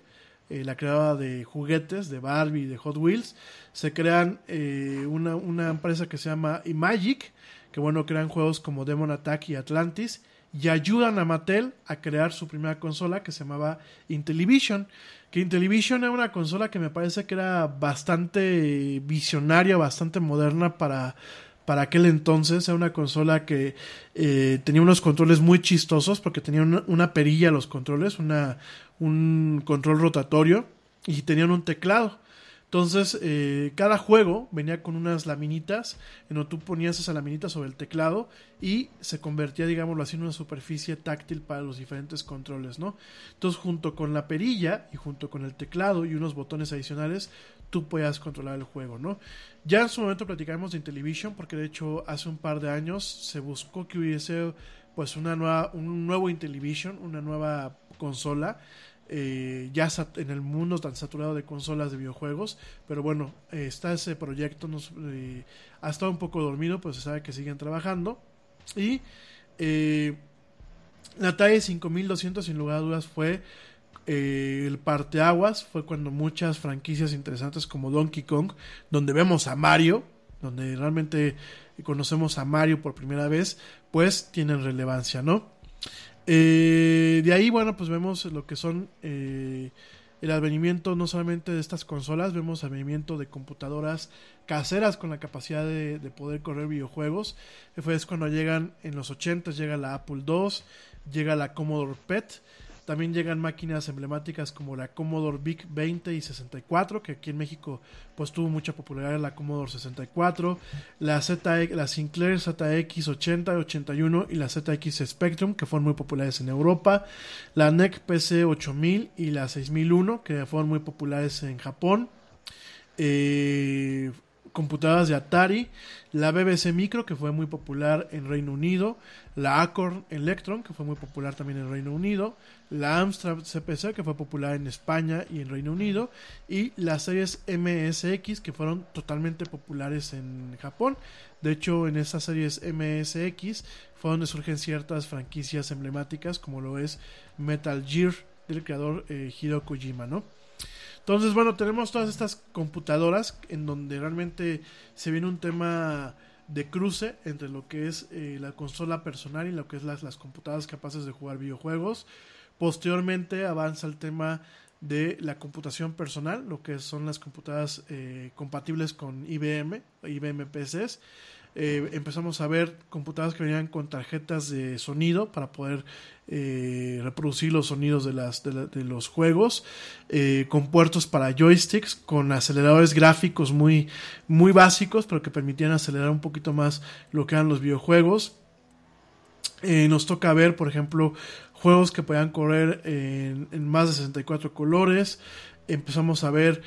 eh, la creadora de juguetes, de Barbie y de Hot Wheels. Se crean eh, una, una, empresa que se llama Imagic, que bueno, crean juegos como Demon Attack y Atlantis, y ayudan a Mattel a crear su primera consola que se llamaba Intellivision. Que Intellivision era una consola que me parece que era bastante visionaria, bastante moderna para para aquel entonces era una consola que eh, tenía unos controles muy chistosos porque tenía una, una, perilla los controles, una, un control rotatorio y tenían un teclado. Entonces, eh, cada juego venía con unas laminitas, en donde tú ponías esa laminita sobre el teclado y se convertía, digámoslo así, en una superficie táctil para los diferentes controles, ¿no? Entonces, junto con la perilla y junto con el teclado y unos botones adicionales, tú puedas controlar el juego, ¿no? Ya en su momento platicamos de Intellivision, porque de hecho hace un par de años se buscó que hubiese pues una nueva, un nuevo Intellivision, una nueva consola eh, ya en el mundo tan saturado de consolas de videojuegos. Pero bueno, eh, está ese proyecto, nos, eh, ha estado un poco dormido, pues se sabe que siguen trabajando. Y la Atari 5200 sin lugar a dudas fue el parteaguas, fue cuando muchas franquicias interesantes como Donkey Kong, donde vemos a Mario, donde realmente conocemos a Mario por primera vez, pues tienen relevancia, ¿no? Eh, de ahí, bueno, pues vemos lo que son eh, el advenimiento no solamente de estas consolas, vemos advenimiento de computadoras caseras con la capacidad de, poder correr videojuegos. Es cuando llegan en los 80 llega la Apple II, llega la Commodore PET también llegan máquinas emblemáticas como la Commodore VIC 20 y 64, que aquí en México pues tuvo mucha popularidad la Commodore 64, la ZX, la Sinclair ZX 80, 81 y la ZX Spectrum, que fueron muy populares en Europa, la NEC PC 8000 y la 6001, que fueron muy populares en Japón. Eh, computadoras de Atari, la BBC Micro, que fue muy popular en Reino Unido, la Acorn Electron, que fue muy popular también en Reino Unido, la Amstrad CPC, que fue popular en España y en Reino Unido, y las series MSX, que fueron totalmente populares en Japón. De hecho, en esas series MSX fue donde surgen ciertas franquicias emblemáticas, como lo es Metal Gear, del creador eh, Hiro Kojima, ¿no? Entonces, bueno, tenemos todas estas computadoras en donde realmente se viene un tema de cruce entre lo que es eh, la consola personal y lo que es las, las computadoras capaces de jugar videojuegos. Posteriormente avanza el tema de la computación personal, lo que son las computadoras eh, compatibles con IBM, IBM PCs. Eh, empezamos a ver computadoras que venían con tarjetas de sonido para poder eh, reproducir los sonidos de, las, de, los juegos, eh, con puertos para joysticks, con aceleradores gráficos muy, muy básicos, pero que permitían acelerar un poquito más lo que eran los videojuegos. nos toca ver, por ejemplo, juegos que podían correr en más de 64 colores. Empezamos a ver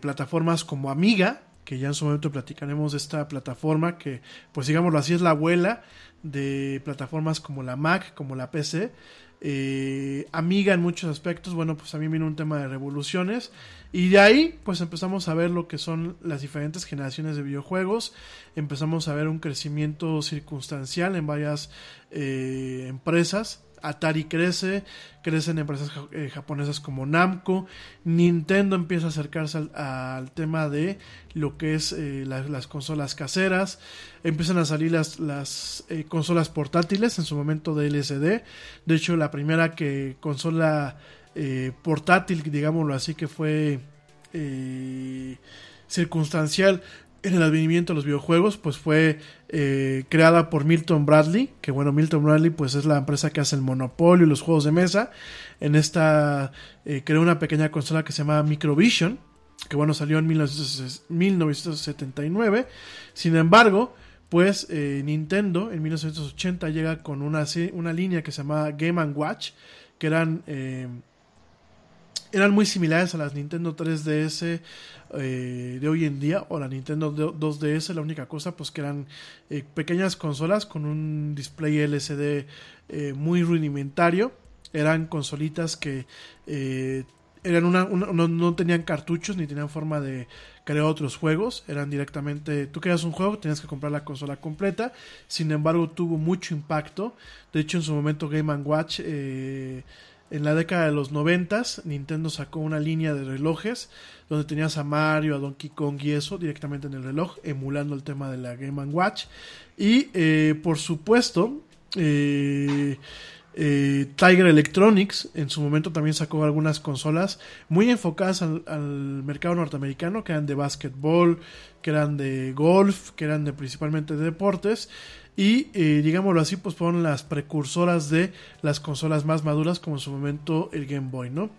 plataformas como Amiga, que ya en su momento platicaremos de esta plataforma que, pues digámoslo así, es la abuela de plataformas como la Mac, como la PC. Eh, amiga en muchos aspectos, bueno, pues mí viene un tema de revoluciones y de ahí pues empezamos a ver lo que son las diferentes generaciones de videojuegos, empezamos a ver un crecimiento circunstancial en varias eh, empresas, Atari crece, crecen empresas eh, japonesas como Namco, Nintendo empieza a acercarse al, tema de lo que es eh, las consolas caseras, empiezan a salir las, eh, consolas portátiles en su momento de LCD, de hecho la primera que consola portátil, digámoslo así, que fue circunstancial en el advenimiento de los videojuegos, pues fue eh, creada por Milton Bradley, que bueno, Milton Bradley pues es la empresa que hace el Monopolio y los juegos de mesa. En esta eh, creó una pequeña consola que se llama Microvision, que bueno, salió en 1979. Sin embargo, pues eh, Nintendo en 1980 llega con una, una línea que se llama Game ⁇ Watch, que eran eran muy similares a las Nintendo 3DS eh, de hoy en día o la Nintendo 2DS. La única cosa, pues que eran eh, pequeñas consolas con un display LCD eh, muy rudimentario. Eran consolitas que eran una, no, no, tenían cartuchos ni tenían forma de crear otros juegos. Eran directamente, tú querías un juego, tenías que comprar la consola completa. Sin embargo, tuvo mucho impacto. De hecho, en su momento Game Watch en la década de los noventas, Nintendo sacó una línea de relojes donde tenías a Mario, a Donkey Kong y eso directamente en el reloj, emulando el tema de la Game Watch. Y eh, por supuesto, eh, eh, Tiger Electronics en su momento también sacó algunas consolas muy enfocadas al, al, mercado norteamericano, que eran de básquetbol, que eran de golf, que eran de principalmente de deportes y eh, digámoslo así pues fueron las precursoras de las consolas más maduras como en su momento el Game Boy no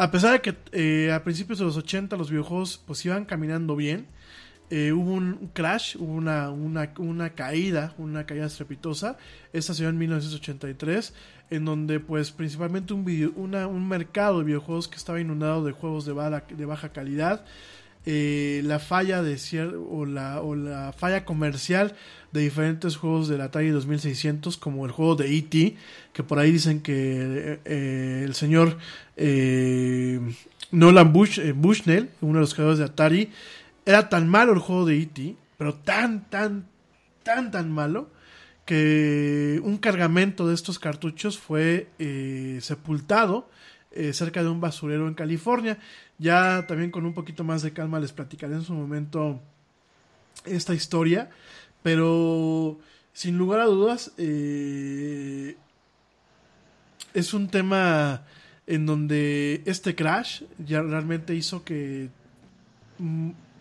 a pesar de que eh, a principios de los 80 los videojuegos pues iban caminando bien, eh, hubo un crash, hubo una, una, una, caída, una caída estrepitosa. Esta se dio en 1983, en donde pues principalmente un, video, un mercado de videojuegos que estaba inundado de juegos de, baja, de baja calidad. Eh, la falla de o la, o la falla comercial de diferentes juegos del Atari 2600 como el juego de E.T. que por ahí dicen que eh, el señor eh, Nolan Bush, Bushnell, uno de los creadores de Atari, era tan malo el juego de E.T., pero tan, tan, tan, tan malo, que un cargamento de estos cartuchos fue eh, sepultado eh, cerca de un basurero en California. Ya también con un poquito más de calma les platicaré en su momento esta historia, pero sin lugar a dudas eh, es un tema en donde este crash ya realmente hizo que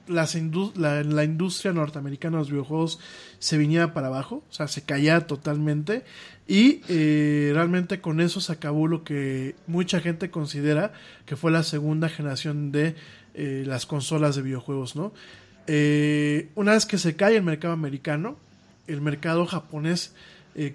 mm, la, industria norteamericana de los videojuegos se viniera para abajo, o sea, se caía totalmente y eh, realmente con eso se acabó lo que mucha gente considera que fue la segunda generación de eh, las consolas de videojuegos, ¿no? Eh, una vez que se cae el mercado americano, el mercado japonés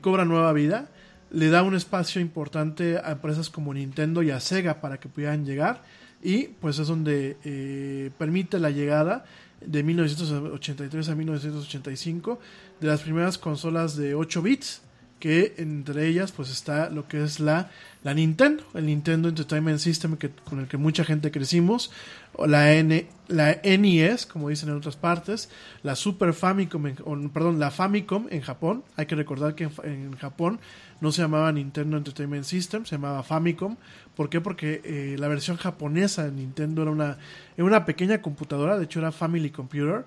cobra nueva vida, le da un espacio importante a empresas como Nintendo y a Sega para que pudieran llegar y pues es donde eh, permite la llegada de 1983 a 1985 de las primeras consolas de 8 bits que entre ellas pues está lo que es la, la Nintendo, el Nintendo Entertainment System que, con el que mucha gente crecimos, o la, N, la NES, como dicen en otras partes, la Super Famicom, en, perdón, la Famicom en Japón, hay que recordar que en, Japón no se llamaba Nintendo Entertainment System, se llamaba Famicom, ¿por qué? Porque eh, la versión japonesa de Nintendo era una, era una pequeña computadora, de hecho era Family Computer,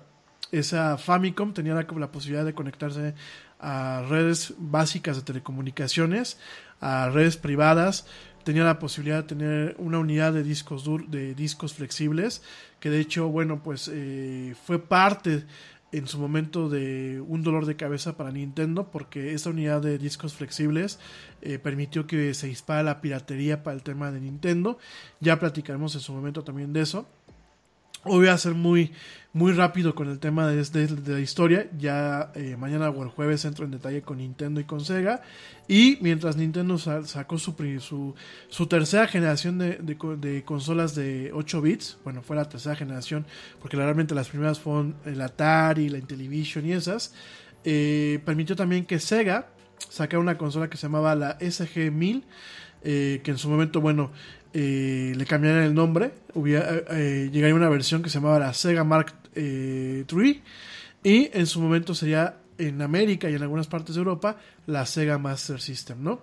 esa Famicom tenía la, la, posibilidad de conectarse a redes básicas de telecomunicaciones, a redes privadas, tenía la posibilidad de tener una unidad de discos dur de discos flexibles, que de hecho, bueno, pues eh, fue parte en su momento de un dolor de cabeza para Nintendo porque esta unidad de discos flexibles eh, permitió que se dispara la piratería para el tema de Nintendo. Ya platicaremos en su momento también de eso. Voy a ser muy, muy rápido con el tema de, de, la historia. Ya eh, mañana o el jueves entro en detalle con Nintendo y con Sega. Y mientras Nintendo sacó su, su, su tercera generación de, de, consolas de 8 bits, bueno, fue la tercera generación, porque realmente las primeras fueron el Atari, la Intellivision y esas, eh, permitió también que Sega sacara una consola que se llamaba la SG-1000. Eh, que en su momento, bueno, eh, le cambiaron el nombre, hubiera, eh, eh, llegaría una versión que se llamaba la Sega Mark III y en su momento sería en América y en algunas partes de Europa la Sega Master System, ¿no?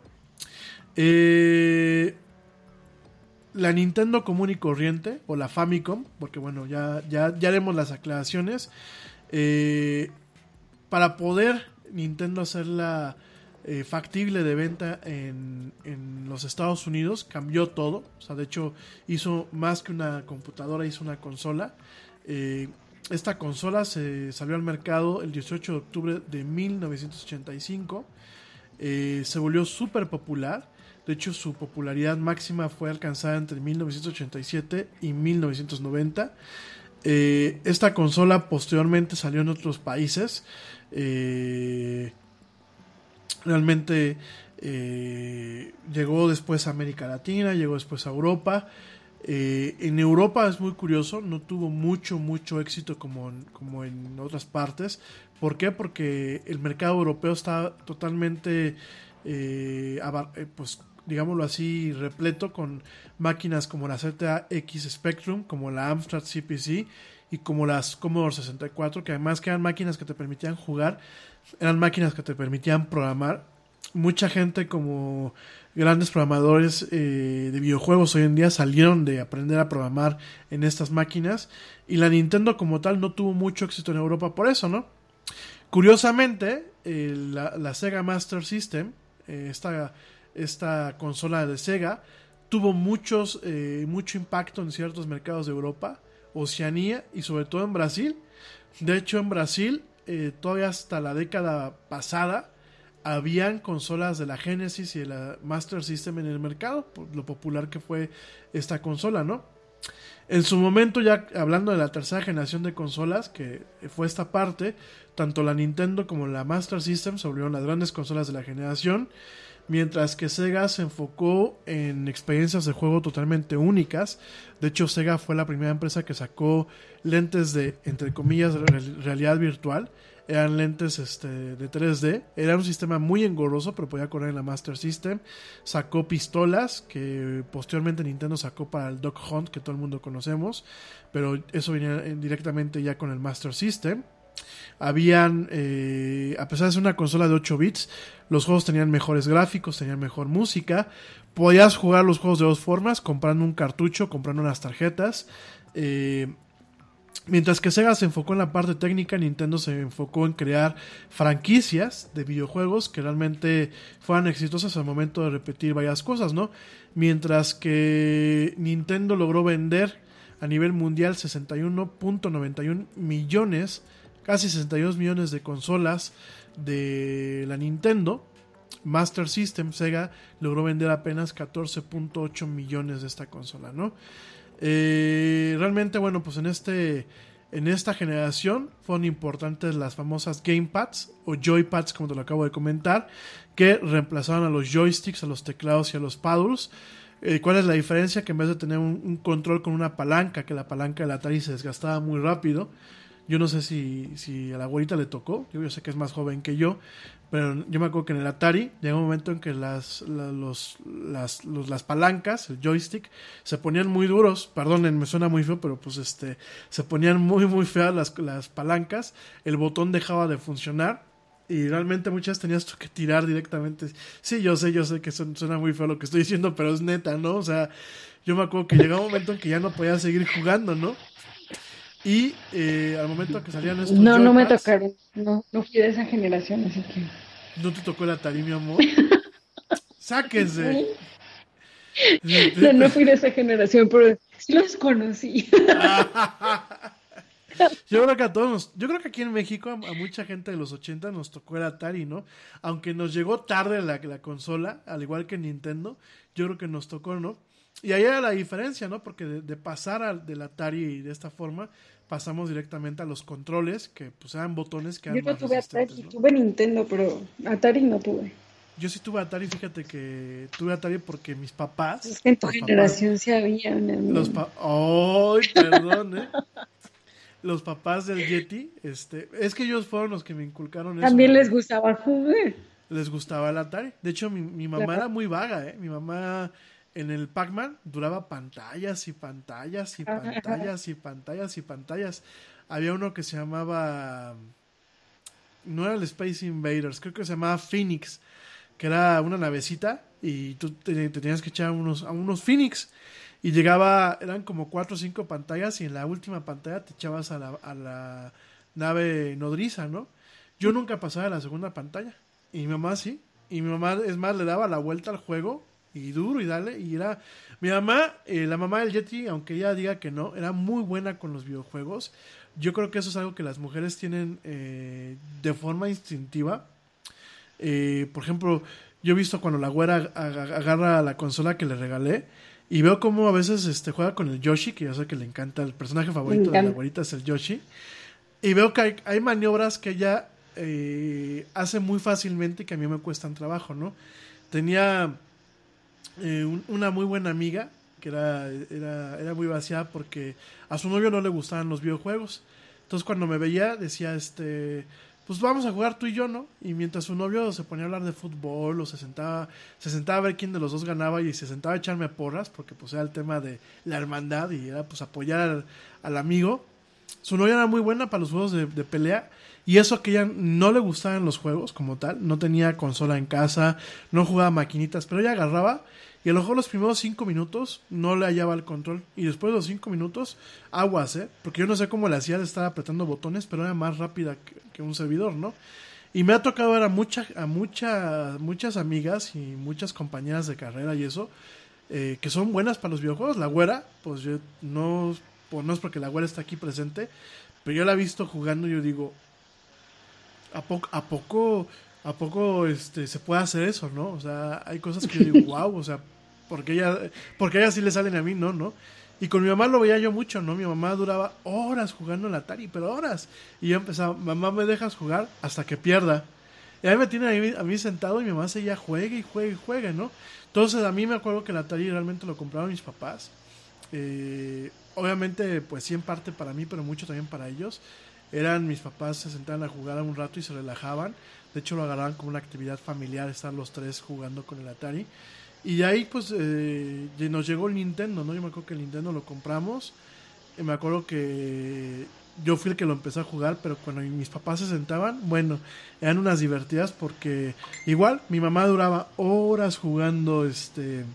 la Nintendo común y corriente o la Famicom, porque bueno, ya, ya, ya haremos las aclaraciones, para poder Nintendo hacer la eh, factible de venta en, en, los Estados Unidos, cambió todo. O sea, de hecho, hizo más que una computadora, hizo una consola. Eh, esta consola se salió al mercado el 18 de octubre de 1985. Eh, se volvió súper popular. De hecho, su popularidad máxima fue alcanzada entre 1987 y 1990. esta consola posteriormente salió en otros países. Realmente eh, llegó después a América Latina, llegó después a Europa. Eh, en Europa es muy curioso, no tuvo mucho, mucho éxito como, como en otras partes. ¿Por qué? Porque el mercado europeo está totalmente, eh, pues digámoslo así, repleto con máquinas como la ZX Spectrum, como la Amstrad CPC y como las Commodore 64, que además que eran máquinas que te permitían jugar eran máquinas que te permitían programar. Mucha gente como grandes programadores eh, de videojuegos hoy en día salieron de aprender a programar en estas máquinas y la Nintendo como tal no tuvo mucho éxito en Europa por eso, ¿no? Curiosamente, la, Sega Master System, eh, esta, esta, consola de Sega, tuvo muchos, eh, mucho impacto en ciertos mercados de Europa, Oceanía y sobre todo en Brasil. De hecho, en Brasil eh, todavía hasta la década pasada, habían consolas de la Genesis y de la Master System en el mercado, por lo popular que fue esta consola, ¿no? En su momento, ya hablando de la tercera generación de consolas, que fue esta parte, tanto la Nintendo como la Master System se volvieron las grandes consolas de la generación, mientras que Sega se enfocó en experiencias de juego totalmente únicas. De hecho, Sega fue la primera empresa que sacó lentes de, entre comillas, realidad virtual eran lentes este, de 3D. Era un sistema muy engorroso, pero podía correr en la Master System. Sacó pistolas que posteriormente Nintendo sacó para el Dog Hunt, que todo el mundo conocemos. Pero eso venía directamente ya con el Master System. Habían, eh, a pesar de ser una consola de 8 bits, los juegos tenían mejores gráficos, tenían mejor música. Podías jugar los juegos de dos formas, comprando un cartucho, comprando unas tarjetas. Eh, Mientras que Sega se enfocó en la parte técnica, Nintendo se enfocó en crear franquicias de videojuegos que realmente fueran exitosas al momento de repetir varias cosas, ¿no? Mientras que Nintendo logró vender a nivel mundial 61.91 millones, casi 62 millones de consolas de la Nintendo. Master System, Sega logró vender apenas 14.8 millones de esta consola, ¿no? Eh, realmente, bueno, pues en este. En esta generación fueron importantes las famosas gamepads o joypads, como te lo acabo de comentar, que reemplazaron a los joysticks, a los teclados y a los paddles. Eh, ¿Cuál es la diferencia? Que en vez de tener un, control con una palanca, que la palanca de la Atari se desgastaba muy rápido, yo no sé si, si a la abuelita le tocó, yo, sé que es más joven que yo, pero yo me acuerdo que en el Atari llegó un momento en que las, los, las, las palancas, el joystick, se ponían muy duros. Perdonen, me suena muy feo, pero pues este, se ponían muy, muy feas las, las palancas. El botón dejaba de funcionar. Y realmente muchas tenías que tirar directamente. Sí, yo sé, yo sé que suena muy feo lo que estoy diciendo, pero es neta, ¿no? O sea, yo me acuerdo que llegaba un momento en que ya no podía seguir jugando, ¿no? Y eh, al momento que salían estos. No, no me tocaron. No, no fui de esa generación, así que. ¿No te tocó el Atari, mi amor? <laughs> Sáquense. No, no fui de esa generación, pero sí los conocí. <laughs> Yo creo que a todos, yo creo que aquí en México a, mucha gente de los 80 nos tocó el Atari, ¿no? Aunque nos llegó tarde la, la consola, al igual que Nintendo, yo creo que nos tocó, ¿no? Y ahí era la diferencia, ¿no? Porque de, pasar al, del Atari de esta forma, pasamos directamente a los controles, que pues eran botones que Yo no tuve Atari, tuve Nintendo, pero Atari no tuve. Yo sí tuve Atari, fíjate que tuve Atari porque mis papás... Es que en tu generación se había Los ¡Ay, perdón, eh! los papás del Yeti, este, es que ellos fueron los que me inculcaron eso. También les gustaba jugar. Les gustaba el Atari. De hecho, mi, mi mamá era muy vaga, ¿eh? Mi mamá en el Pac-Man duraba pantallas y pantallas y pantallas y pantallas y pantallas. Había uno que se llamaba. No era el Space Invaders, creo que se llamaba Phoenix, que era una navecita y tú te, tenías que echar unos, a unos Phoenix. Y llegaba, eran como cuatro o cinco pantallas y en la última pantalla te echabas a la, a la nave nodriza, ¿no? Yo nunca pasaba a la segunda pantalla. Y mi mamá sí. Y mi mamá, es más, le daba la vuelta al juego y duro y dale. Y era. Mi mamá, eh, la mamá del Yeti, aunque ella diga que no, era muy buena con los videojuegos. Yo creo que eso es algo que las mujeres tienen eh, de forma instintiva. Eh, por ejemplo, yo he visto cuando la güera agarra la consola que le regalé. Y veo cómo a veces este, juega con el Yoshi, que ya sé que le encanta. El personaje favorito de la güerita es el Yoshi. Y veo que hay, hay maniobras que ella hace muy fácilmente y que a mí me cuestan trabajo, ¿no? Tenía eh, una muy buena amiga que era, era, era muy vaciada porque a su novio no le gustaban los videojuegos. Entonces cuando me veía decía, este, pues vamos a jugar tú y yo, ¿no? Y mientras su novio se ponía a hablar de fútbol o se sentaba, se sentaba a ver quién de los dos ganaba y se sentaba a echarme porras, porque pues era el tema de la hermandad y era pues apoyar al, amigo. Su novia era muy buena para los juegos de, pelea y eso que ella no le gustaban los juegos como tal, no tenía consola en casa, no jugaba maquinitas, pero ella agarraba y a lo mejor los primeros cinco minutos no le hallaba el control. Y después de los cinco minutos, aguas, ¿eh? Porque yo no sé cómo le hacía de estar apretando botones, pero era más rápida que, un servidor, ¿no? Y me ha tocado ver a, a mucha, muchas amigas y muchas compañeras de carrera y eso, eh, que son buenas para los videojuegos. La güera, pues yo no, no es porque la güera está aquí presente, pero yo la he visto jugando y yo digo, ¿a, poco, ¿a poco ¿a poco este, se puede hacer eso, no? O sea, hay cosas que yo digo, <laughs> wow, o sea, porque ella, porque ella sí le salen a mí, no, no. Y con mi mamá lo veía yo mucho, ¿no? Mi mamá duraba horas jugando en la Atari, pero horas. Y yo empezaba, mamá, ¿me dejas jugar? Hasta que pierda. Y ahí me tiene a mí, a mí sentado y mi mamá seguía juegue y juegue y juegue, ¿no? Entonces a mí me acuerdo que la Atari realmente lo compraron mis papás. Eh, obviamente, pues sí en parte para mí, pero mucho también para ellos. Eran mis papás, se sentaban a jugar un rato y se relajaban. De hecho, lo agarraban como una actividad familiar, estar los tres jugando con el Atari. Y de ahí, pues, eh, nos llegó el Nintendo, ¿no? Yo me acuerdo que el Nintendo lo compramos. Y me acuerdo que yo fui el que lo empecé a jugar, pero cuando mis papás se sentaban, bueno, eran unas divertidas porque igual mi mamá duraba horas jugando este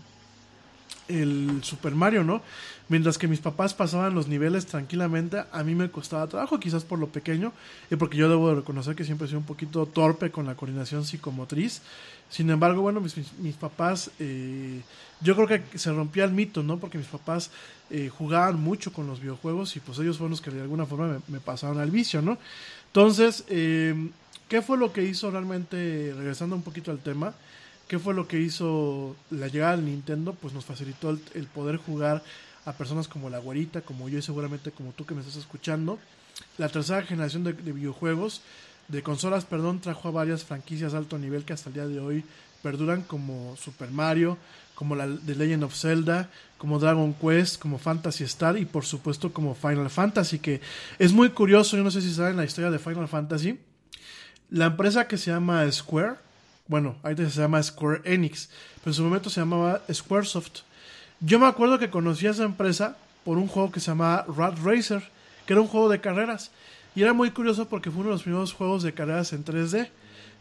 el Super Mario, ¿no? Mientras que mis papás pasaban los niveles tranquilamente, a mí me costaba trabajo, quizás por lo pequeño, y porque yo debo de reconocer que siempre he sido un poquito torpe con la coordinación psicomotriz. Sin embargo, bueno, mis, mis, papás, eh, yo creo que se rompía el mito, ¿no? Porque mis papás eh, jugaban mucho con los videojuegos y pues ellos fueron los que de alguna forma me, me pasaron al vicio, ¿no? Entonces, eh, ¿qué fue lo que hizo realmente, regresando un poquito al tema, ¿Qué fue lo que hizo la llegada del Nintendo? Pues nos facilitó el, poder jugar a personas como la güerita, como yo y seguramente como tú que me estás escuchando. La tercera generación de, de videojuegos, de consolas, perdón, trajo a varias franquicias de alto nivel que hasta el día de hoy perduran como Super Mario, como la The Legend of Zelda, como Dragon Quest, como Fantasy Star y por supuesto como Final Fantasy, que es muy curioso, yo no sé si saben la historia de Final Fantasy. La empresa que se llama Square, bueno, ahorita se llama Square Enix, pero en su momento se llamaba Squaresoft. Yo me acuerdo que conocí a esa empresa por un juego que se llamaba Rat Racer, que era un juego de carreras. Y era muy curioso porque fue uno de los primeros juegos de carreras en 3D.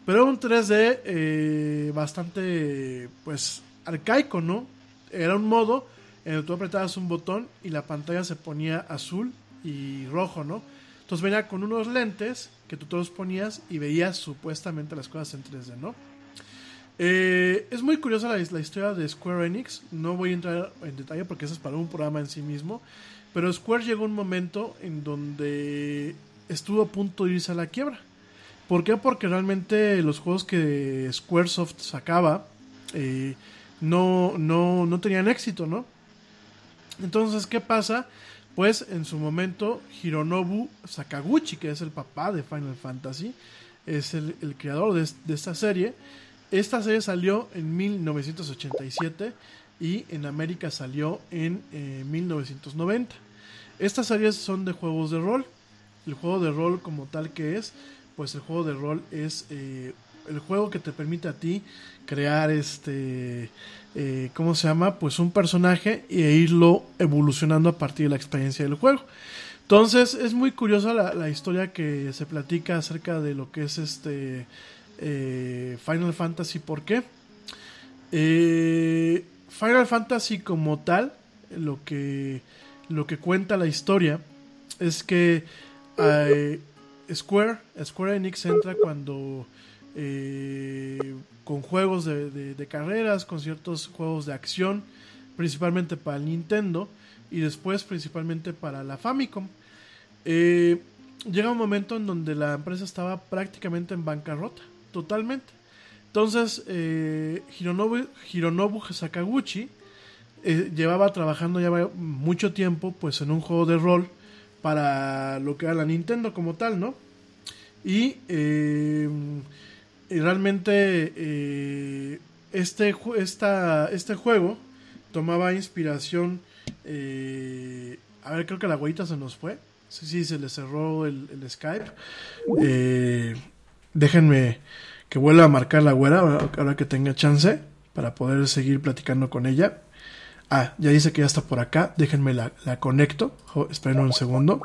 Pero era un 3D eh, bastante, pues, arcaico, ¿no? Era un modo en el que tú apretabas un botón y la pantalla se ponía azul y rojo, ¿no? Entonces venía con unos lentes que tú todos ponías y veías supuestamente las cosas en 3D, ¿no? Eh, es muy curiosa la, historia de Square Enix. No voy a entrar en detalle porque eso es para un programa en sí mismo. Pero Square llegó un momento en donde estuvo a punto de irse a la quiebra. ¿Por qué? Porque realmente los juegos que Squaresoft sacaba eh, no, no, no tenían éxito, ¿no? Entonces, ¿qué pasa? Pues en su momento Hironobu Sakaguchi, que es el papá de Final Fantasy, es el, creador de esta serie, esta serie salió en 1987 y en América salió en eh, 1990. Estas series son de juegos de rol. El juego de rol como tal que es, pues el juego de rol es eh, el juego que te permite a ti crear este, eh, ¿cómo se llama? Pues un personaje e irlo evolucionando a partir de la experiencia del juego. Entonces es muy curiosa la historia que se platica acerca de lo que es este eh, Final Fantasy. ¿Por qué? Eh, Final Fantasy como tal, lo que, lo que cuenta la historia es que eh, Square, Square Enix entra cuando eh, con juegos de, carreras, con ciertos juegos de acción, principalmente para el Nintendo y después principalmente para la Famicom. Llega un momento en donde la empresa estaba prácticamente en bancarrota totalmente. Entonces, eh, Hironobu, Sakaguchi eh, llevaba trabajando ya mucho tiempo pues en un juego de rol para lo que era la Nintendo como tal, ¿no? Y, eh, realmente eh, este, esta, este juego tomaba inspiración... Eh, a ver, creo que la huevita se nos fue. Sí, sí, se le cerró el, el Skype. Eh, déjenme que vuelva a marcar la güera ahora que tenga chance para poder seguir platicando con ella. Ah, ya dice que ya está por acá. Déjenme la, la conecto. Esperen un segundo.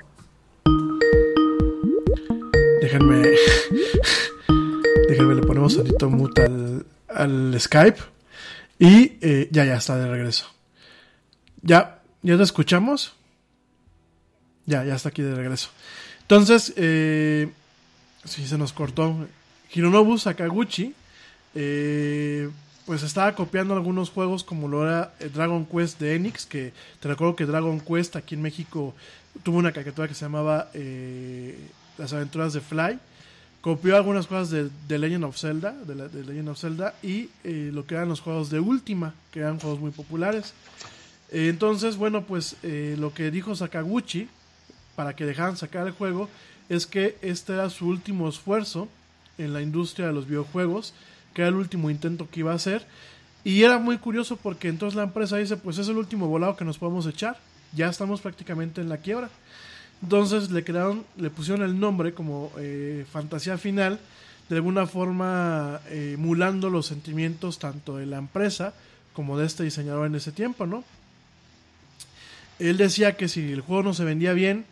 Déjenme. <laughs> déjenme, le ponemos ahorita mute al, al Skype. Y eh, ya, ya está de regreso. Ya, ya te escuchamos. Ya, ya está aquí de regreso. Entonces, eh, sí, se nos cortó. Hironobu Sakaguchi, eh, pues estaba copiando algunos juegos como lo era Dragon Quest de Enix, que te recuerdo que Dragon Quest aquí en México tuvo una caricatura que se llamaba eh, Las aventuras de Fly, copió algunas cosas de, de Legend of Zelda, Legend of Zelda y eh, lo que eran los juegos de Ultima, que eran juegos muy populares. Eh, entonces, bueno, pues eh, lo que dijo Sakaguchi para que dejaran sacar el juego es que este era su último esfuerzo en la industria de los videojuegos, que era el último intento que iba a hacer. Y era muy curioso porque entonces la empresa dice, pues es el último volado que nos podemos echar, ya estamos prácticamente en la quiebra. Entonces le crearon, le pusieron el nombre como eh, Fantasía Final, de alguna forma eh, emulando los sentimientos tanto de la empresa como de este diseñador en ese tiempo, ¿no? Él decía que si el juego no se vendía bien,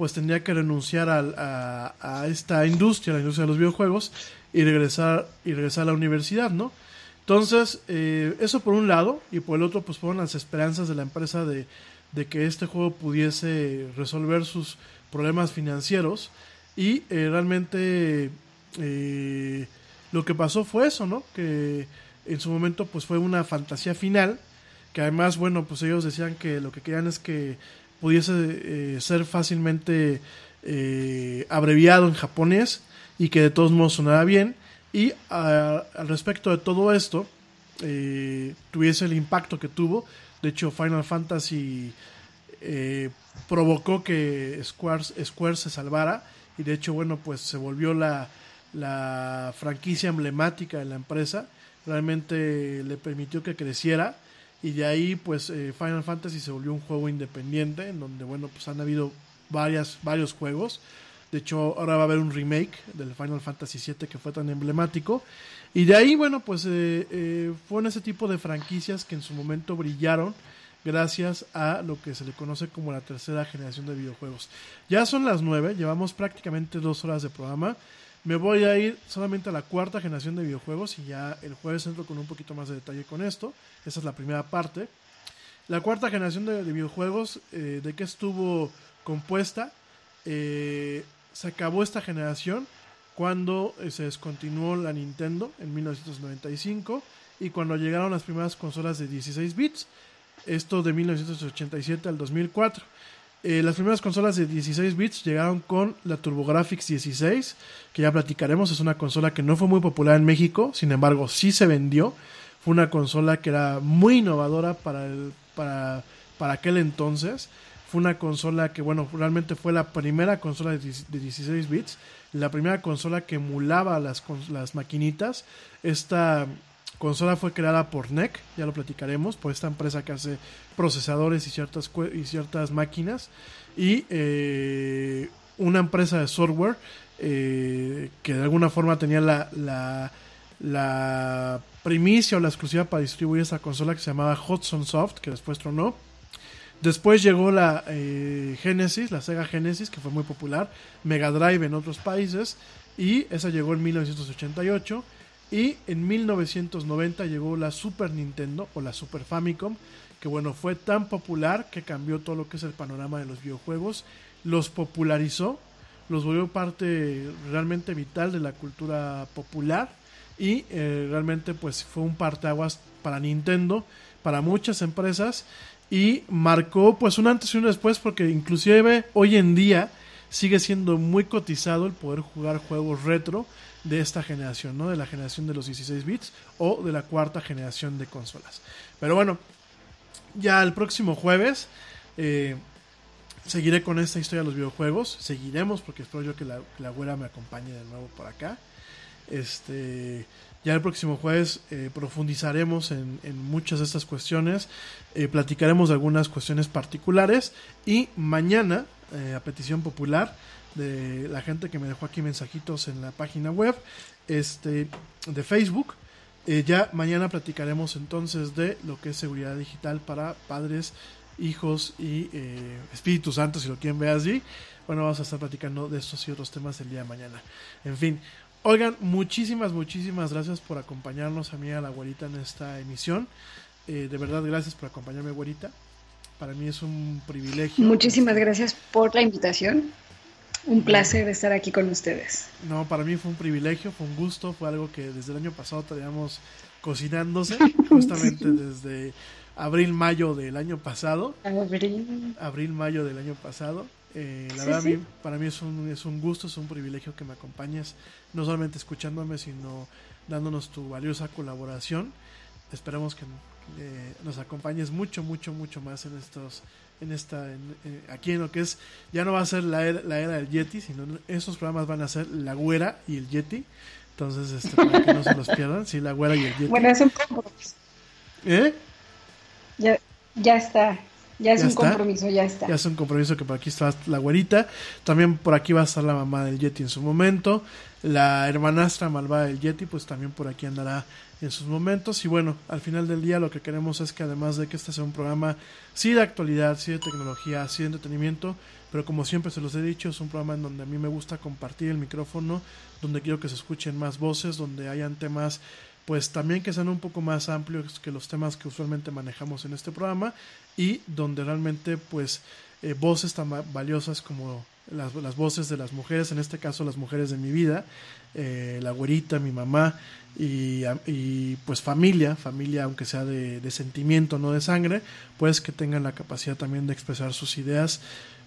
pues tendría que renunciar a, a esta industria, la industria de los videojuegos, y regresar, y regresar a la universidad, ¿no? Entonces, eh, eso por un lado, y por el otro, pues fueron las esperanzas de la empresa de, de que este juego pudiese resolver sus problemas financieros. Y eh, realmente eh, lo que pasó fue eso, ¿no? Que en su momento pues fue una fantasía final, que además, bueno, pues ellos decían que lo que querían es que pudiese eh, ser fácilmente eh, abreviado en japonés y que de todos modos sonara bien. Y a- al respecto de todo esto, eh, tuviese el impacto que tuvo. De hecho, Final Fantasy eh, provocó que Square, Square se salvara. Y de hecho, bueno, pues se volvió la franquicia emblemática de la empresa. Realmente le permitió que creciera. Y de ahí, pues, eh, Final Fantasy se volvió un juego independiente, en donde, bueno, pues han habido varias, varios juegos. De hecho, ahora va a haber un remake del Final Fantasy VII que fue tan emblemático. Y de ahí, bueno, pues eh, eh, fueron ese tipo de franquicias que en su momento brillaron gracias a lo que se le conoce como la tercera generación de videojuegos. Ya son las nueve, llevamos prácticamente dos horas de programa. Me voy a ir solamente a la cuarta generación de videojuegos y ya el jueves entro con un poquito más de detalle con esto. Esa es la primera parte. La cuarta generación de, de videojuegos, eh, ¿de qué estuvo compuesta? Eh, se acabó esta generación cuando eh, se descontinuó la Nintendo en 1995 y cuando llegaron las primeras consolas de 16 bits, esto de 1987 al 2004. Eh, las primeras consolas de 16 bits llegaron con la TurboGrafx 16, que ya platicaremos, es una consola que no fue muy popular en México, sin embargo sí se vendió. Fue una consola que era muy innovadora para, el, para, para aquel entonces. Fue una consola que, bueno, realmente fue la primera consola de 10 de 16 bits, la primera consola que emulaba las, las maquinitas. Esta consola fue creada por NEC, ya lo platicaremos, por esta empresa que hace procesadores y ciertas, y ciertas máquinas. Y eh, una empresa de software eh, que de alguna forma tenía la, la, la primicia o la exclusiva para distribuir esa consola que se llamaba Hudson Soft, que después tronó. Después llegó la eh, Genesis, la Sega Genesis, que fue muy popular, Mega Drive en otros países, y esa llegó en 1988. Y en 1990 llegó la Super Nintendo o la Super Famicom, que bueno, fue tan popular que cambió todo lo que es el panorama de los videojuegos, los popularizó, los volvió parte realmente vital de la cultura popular y eh, realmente pues fue un parteaguas para Nintendo, para muchas empresas y marcó pues un antes y un después porque inclusive hoy en día sigue siendo muy cotizado el poder jugar juegos retro de esta generación, ¿no? De la generación de los 16 bits o de la cuarta generación de consolas. Pero bueno, ya el próximo jueves eh, seguiré con esta historia de los videojuegos. Seguiremos porque espero yo que la, que la güera me acompañe de nuevo por acá. Este, ya el próximo jueves eh, profundizaremos en, muchas de estas cuestiones. eh, platicaremos de algunas cuestiones particulares. Y mañana, a petición popular de la gente que me dejó aquí mensajitos en la página web este, de Facebook. eh, ya mañana platicaremos entonces de lo que es seguridad digital para padres, hijos y eh, Espíritu Santo, si lo quieren ver así. Bueno, vamos a estar platicando de estos y otros temas el día de mañana. En fin, oigan, muchísimas, muchísimas gracias por acompañarnos a mí, a la güerita, en esta emisión. Eh, de verdad, gracias por acompañarme, güerita. Para mí es un privilegio. Muchísimas gracias por la invitación. Un placer estar aquí con ustedes. No, para mí fue un privilegio, fue un gusto, fue algo que desde el año pasado traíamos cocinándose, <laughs> justamente desde abril, mayo del año pasado. Abril. Abril, mayo del año pasado. Eh, la Sí, verdad, a sí. mí- para mí es un, es un gusto, es un privilegio que me acompañes, no solamente escuchándome, sino dándonos tu valiosa colaboración. Esperamos que eh, nos acompañes mucho, mucho, mucho más en estos, en esta, en- eh, aquí en lo que es, ya no va a ser la era, la era del Yeti, sino estos programas van a ser la güera y el Yeti. Entonces, este, para que no se los pierdan, sí, la güera y el Yeti. Bueno, es un compromiso. ¿Eh? Ya, ya está. Ya es ¿Ya un está? compromiso, ya está. Ya es un compromiso que por aquí está la güerita. También por aquí va a estar la mamá del Yeti en su momento. La hermanastra malvada del Yeti, pues también por aquí andará en sus momentos. Y bueno, al final del día lo que queremos es que además de que este sea un programa sí de actualidad, sí de tecnología, sí de entretenimiento, pero como siempre se los he dicho, es un programa en donde a mí me gusta compartir el micrófono, donde quiero que se escuchen más voces, donde hayan temas pues también que sean un poco más amplios que los temas que usualmente manejamos en este programa y donde realmente pues eh, voces tan va- valiosas como las, las voces de las mujeres, en este caso las mujeres de mi vida, eh, la güerita, mi mamá y, y, pues familia, familia aunque sea de, de sentimiento, no de sangre, pues que tengan la capacidad también de expresar sus ideas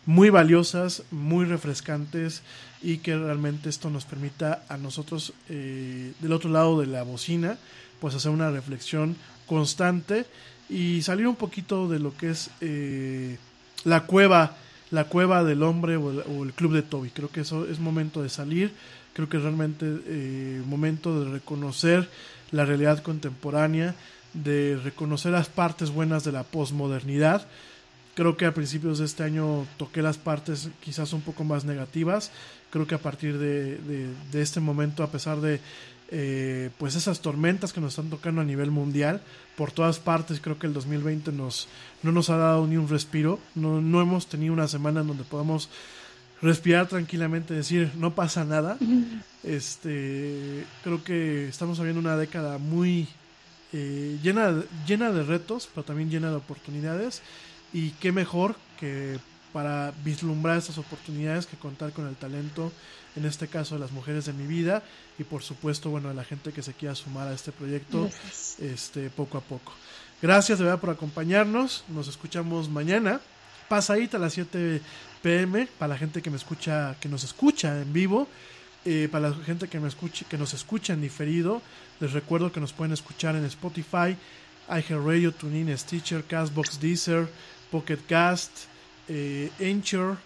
muy valiosas, muy refrescantes y que realmente esto nos permita a nosotros eh, del otro lado de la bocina pues hacer una reflexión constante y salir un poquito de lo que es eh, la cueva la cueva del hombre o el, club de Toby. Creo que eso es momento de salir. Creo que es realmente eh, momento de reconocer la realidad contemporánea de reconocer las partes buenas de la posmodernidad. Creo que a principios de este año toqué las partes quizás un poco más negativas. Creo que a partir de- de este momento, a pesar de eh, pues esas tormentas que nos están tocando a nivel mundial, por todas partes, creo que el 2020 nos, no nos ha dado ni un respiro. No, no hemos tenido una semana en donde podamos respirar tranquilamente, decir no pasa nada. <laughs> Este, creo que estamos viviendo una década muy eh, llena, llena de retos, pero también llena de oportunidades. Y qué mejor que para vislumbrar estas oportunidades que contar con el talento, en este caso de las mujeres de mi vida y por supuesto, bueno, de la gente que se quiera sumar a este proyecto Gracias. este, poco a poco. Gracias de verdad por acompañarnos. Nos escuchamos mañana. Pasadita a las 7 pm para la gente que me escucha, que nos escucha en vivo. Eh, para la gente que me escuche, que nos escucha en diferido, les recuerdo que nos pueden escuchar en Spotify, iHeartRadio, TuneIn, Stitcher, Castbox, Deezer, Pocket Cast, eh, Anchor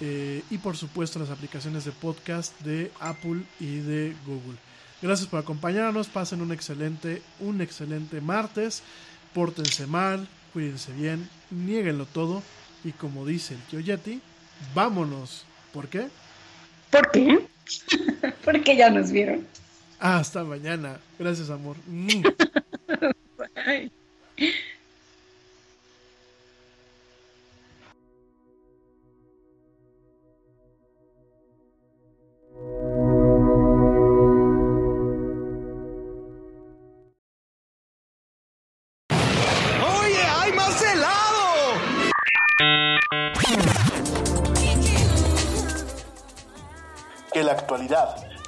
eh, y por supuesto las aplicaciones de podcast de Apple y de Google. Gracias por acompañarnos, pasen un excelente, un excelente martes, pórtense mal, cuídense bien, nieguenlo todo y como dice el tío Yeti, vámonos. ¿Por qué? ¿Por qué? <laughs> Porque ya nos vieron. Hasta mañana. Gracias, amor. <laughs> Bye.